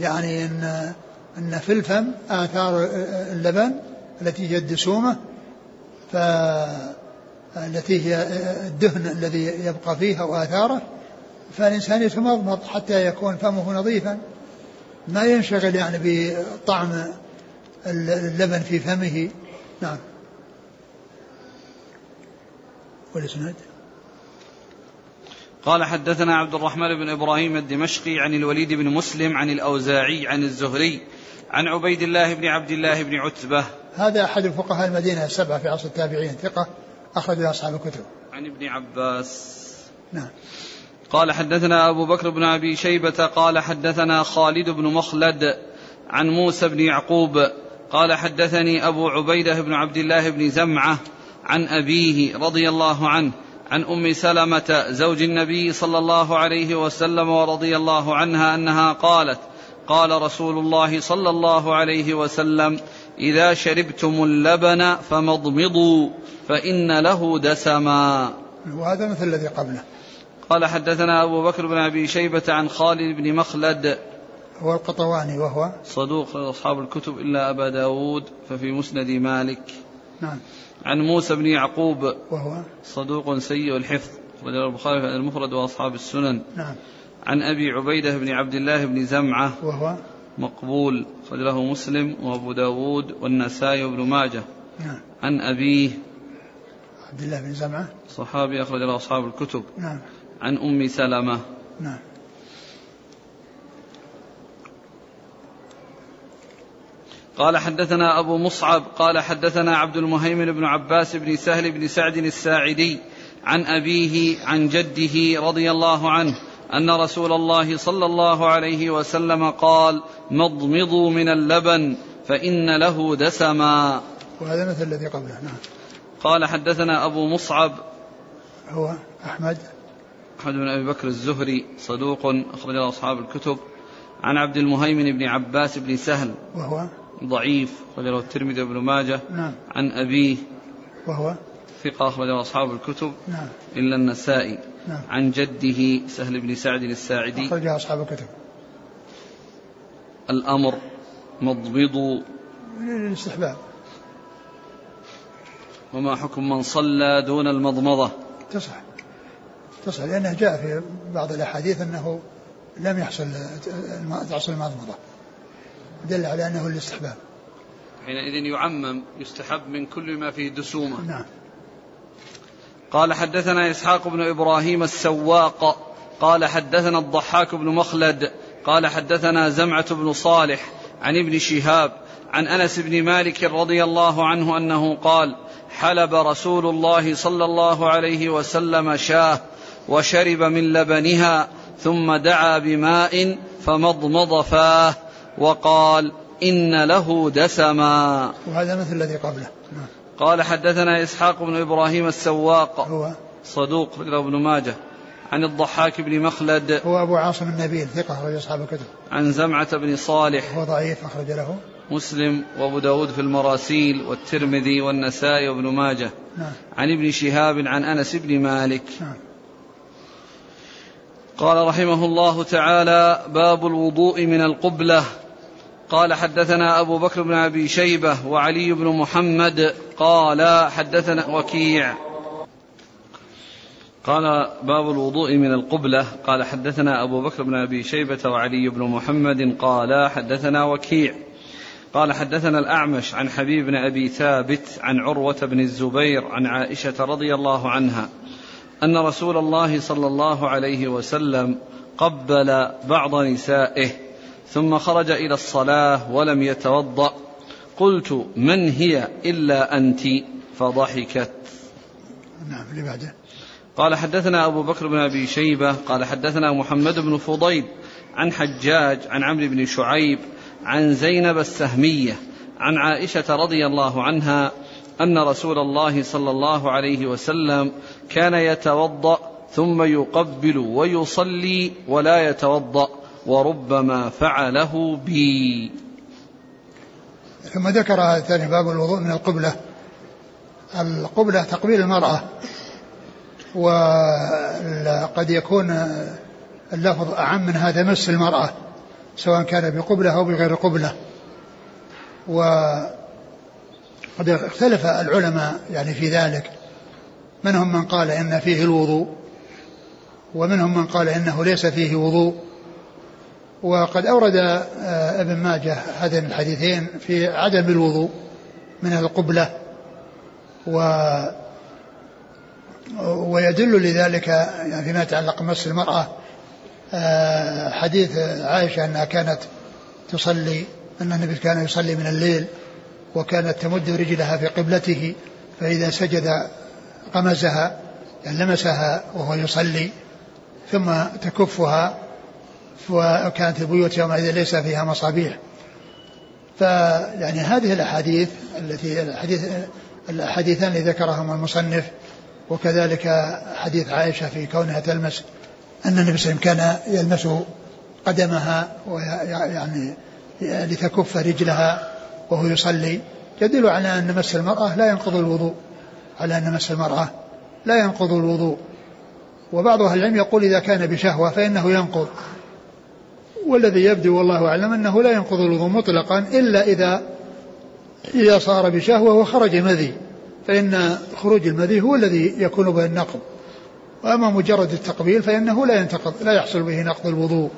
Speaker 2: يعني أن أن في الفم آثار اللبن التي هي الدسومة فالتي هي الدهن الذي يبقى فيها وآثاره فالإنسان يتمضمض حتى يكون فمه نظيفا. ما ينشغل يعني بطعم اللبن في فمه. نعم. والإسناد؟
Speaker 1: قال حدثنا عبد الرحمن بن إبراهيم الدمشقي عن الوليد بن مسلم عن الأوزاعي عن الزهري عن عبيد الله بن عبد الله بن عتبة.
Speaker 2: هذا أحد فقهاء المدينة السبعة في عصر التابعين ثقة أخرج أصحاب الكتب
Speaker 1: عن ابن عباس.
Speaker 2: نعم.
Speaker 1: قال حدثنا أبو بكر بن أبي شيبة قال حدثنا خالد بن مخلد عن موسى بن يعقوب قال حدثني أبو عبيدة بن عبد الله بن زمعة عن أبيه رضي الله عنه عن أم سلمة زوج النبي صلى الله عليه وسلم ورضي الله عنها أنها قالت قال رسول الله صلى الله عليه وسلم إذا شربتم اللبن فمضمضوا فإن له دسما.
Speaker 2: وهذا مثل الذي قبله.
Speaker 1: قال حدثنا أبو بكر بن أبي شيبة عن خالد بن مخلد.
Speaker 2: هو القطواني وهو؟
Speaker 1: صدوق أصحاب الكتب إلا أبا داود ففي مسند مالك.
Speaker 2: نعم.
Speaker 1: عن موسى بن يعقوب.
Speaker 2: وهو
Speaker 1: صدوق سيء الحفظ. رجل البخاري في المفرد وأصحاب السنن.
Speaker 2: نعم.
Speaker 1: عن أبي عبيدة بن عبد الله بن زمعة.
Speaker 2: وهو
Speaker 1: مقبول. له مسلم وأبو داود والنسائي وابن ماجه.
Speaker 2: نعم.
Speaker 1: عن أبيه.
Speaker 2: عبد الله بن زمعة.
Speaker 1: صحابي أخرج له أصحاب الكتب.
Speaker 2: نعم.
Speaker 1: عن أم سلمة.
Speaker 2: نعم.
Speaker 1: قال حدثنا أبو مصعب قال حدثنا عبد المهيمن بن عباس بن سهل بن سعد الساعدي عن أبيه عن جده رضي الله عنه أن رسول الله صلى الله عليه وسلم قال مضمضوا من اللبن فإن له دسما.
Speaker 2: وهذا مثل الذي قبله نعم.
Speaker 1: قال حدثنا أبو مصعب.
Speaker 2: هو أحمد.
Speaker 1: أحمد بن أبي بكر الزهري صدوق أخرج أصحاب الكتب. عن عبد المهيمن بن عباس بن سهل.
Speaker 2: وهو
Speaker 1: ضعيف أخرج له الترمذي وابن ماجه
Speaker 2: نعم.
Speaker 1: عن أبيه.
Speaker 2: وهو؟
Speaker 1: ثقة أخرج أصحاب الكتب.
Speaker 2: نعم.
Speaker 1: إلا النسائي.
Speaker 2: نعم.
Speaker 1: عن جده سهل بن سعد الساعدي.
Speaker 2: أخرجها أصحاب الكتب.
Speaker 1: الأمر مضبض
Speaker 2: للاستحباب.
Speaker 1: وما حكم من صلى دون المضمضة؟
Speaker 2: تصح. تصح لأنه جاء في بعض الأحاديث أنه لم يحصل تحصل المضمضة. دل على أنه الاستحباب.
Speaker 1: حينئذ يعمم يستحب من كل ما فيه دسومة.
Speaker 2: نعم.
Speaker 1: قال حدثنا إسحاق بن إبراهيم السواق. قال حدثنا الضحاك بن مخلد. قال حدثنا زمعة بن صالح عن ابن شهاب عن أنس بن مالك رضي الله عنه أنه قال حلب رسول الله صلى الله عليه وسلم شاه وشرب من لبنها ثم دعا بماء فمضمض فاه وقال إن له دسما
Speaker 2: وهذا مثل الذي قبله. نعم.
Speaker 1: قال حدثنا إسحاق بن إبراهيم السواق
Speaker 2: هو.
Speaker 1: صدوق له ابن ماجه عن الضحاك بن مخلد.
Speaker 2: هو أبو عاصم النبيل ثقة أخرج أصحاب الكتب.
Speaker 1: عن زمعة بن صالح.
Speaker 2: هو ضعيف أخرج له.
Speaker 1: مسلم وأبو داود في المراسيل والترمذي والنسائي وابن ماجه.
Speaker 2: نعم.
Speaker 1: عن ابن شهاب عن أنس بن مالك.
Speaker 2: نعم.
Speaker 1: قال رحمه الله تعالى باب الوضوء من القبلة. قال حدثنا أبو بكر بن أبي شيبة وعلي بن محمد قال حدثنا وكيع. قال باب الوضوء من القبلة. قال حدثنا أبو بكر بن أبي شيبة وعلي بن محمد قال حدثنا وكيع. قال حدثنا الأعمش عن حبيب بن أبي ثابت عن عروة بن الزبير عن عائشة رضي الله عنها أن رسول الله صلى الله عليه وسلم قبل بعض نسائه ثم خرج إلى الصلاة ولم يتوضأ. قلت من هي إلا أنت؟ فضحكت.
Speaker 2: نعم اللي بعده.
Speaker 1: قال حدثنا أبو بكر بن أبي شيبة قال حدثنا محمد بن فضيل عن حجاج عن عمرو بن شعيب عن زينب السهمية عن عائشة رضي الله عنها أن رسول الله صلى الله عليه وسلم كان يتوضأ ثم يقبل ويصلي ولا يتوضأ. وربما فعله بي.
Speaker 2: ثم ذكر ثاني باب الوضوء من القبلة. القبلة تقبيل المرأة وقد يكون اللفظ أعم من هذا مس المرأة سواء كان بقبلة أو بغير قبلة. وقد اختلف العلماء يعني في ذلك. منهم من قال إن فيه الوضوء ومنهم من قال إنه ليس فيه وضوء. وقد أورد آه، ابن ماجه هذين الحديثين في عدم الوضوء من القبلة و ويدل لذلك يعني فيما يتعلق بمس المرأة آه، حديث عائشة أنها كانت تصلي أن النبي كان يصلي من الليل وكانت تمد رجلها في قبلته فإذا سجد غمزها يعني لمسها وهو يصلي ثم تكفها وكانت البيوت يومئذ ليس فيها مصابيح. فيعني هذه الأحاديث التي الحديث الحديثان اللي ذكرهما المصنف وكذلك حديث عائشة في كونها تلمس أن النبي صلى الله عليه وسلم كان يلمس قدمها ويعني لتكف رجلها وهو يصلي. يدل على أن مس المرأة لا ينقض الوضوء على أن مس المرأة لا ينقض الوضوء. وبعض أهل العلم يقول إذا كان بشهوة فإنه ينقض. والذي يبدو والله أعلم أنه لا ينقض الوضوء مطلقا إلا إذا إذا صار بشهوة وخرج مذي فإن خروج المذي هو الذي يكون به النقض. وأما مجرد التقبيل فإنه لا ينتقض لا يحصل به نقض الوضوء.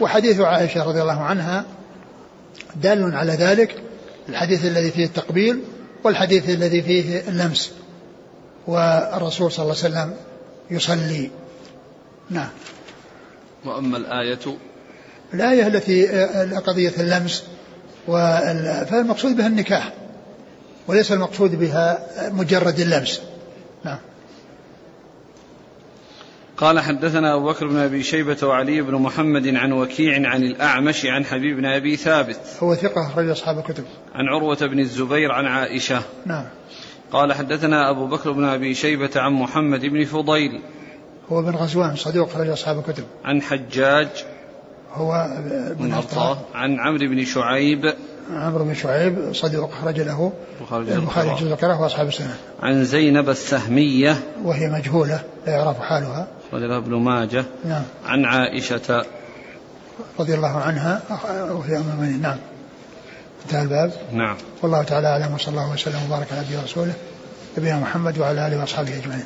Speaker 2: وحديث عائشة رضي الله عنها دال على ذلك الحديث الذي فيه التقبيل والحديث الذي فيه اللمس. والرسول صلى الله عليه وسلم يصلي. نعم.
Speaker 1: وأما الآية
Speaker 2: الآية التي قضية اللمس فالمقصود بها النكاح وليس المقصود بها مجرد اللمس. نعم.
Speaker 1: قال حدثنا أبو بكر بن أبي شيبة وعلي بن محمد عن وكيع عن الأعمش عن حبيب بن أبي ثابت.
Speaker 2: هو ثقة أخرج أصحاب الكتب.
Speaker 1: عن عروة بن الزبير عن عائشة.
Speaker 2: نعم.
Speaker 1: قال حدثنا أبو بكر بن أبي شيبة عن محمد بن فضيل.
Speaker 2: هو بن غزوان صدوق أخرج أصحاب الكتب.
Speaker 1: عن حجاج
Speaker 2: هو بن
Speaker 1: أرطاه. عن عمرو بن شعيب.
Speaker 2: عمرو بن شعيب صدوق أخرج له البخاري جزء ذكره وأصحاب السنة.
Speaker 1: عن زينب السهمية.
Speaker 2: وهي مجهولة لا يعرف حالها.
Speaker 1: أخرج له ابن ماجه.
Speaker 2: نعم.
Speaker 1: عن عائشة.
Speaker 2: رضي الله عنها وهي أم المؤمنين. نعم. انتهى الباب.
Speaker 1: نعم.
Speaker 2: والله تعالى أعلم وصلى الله وسلم وبارك على نبينا ورسوله نبينا محمد وعلى آله وأصحابه أجمعين.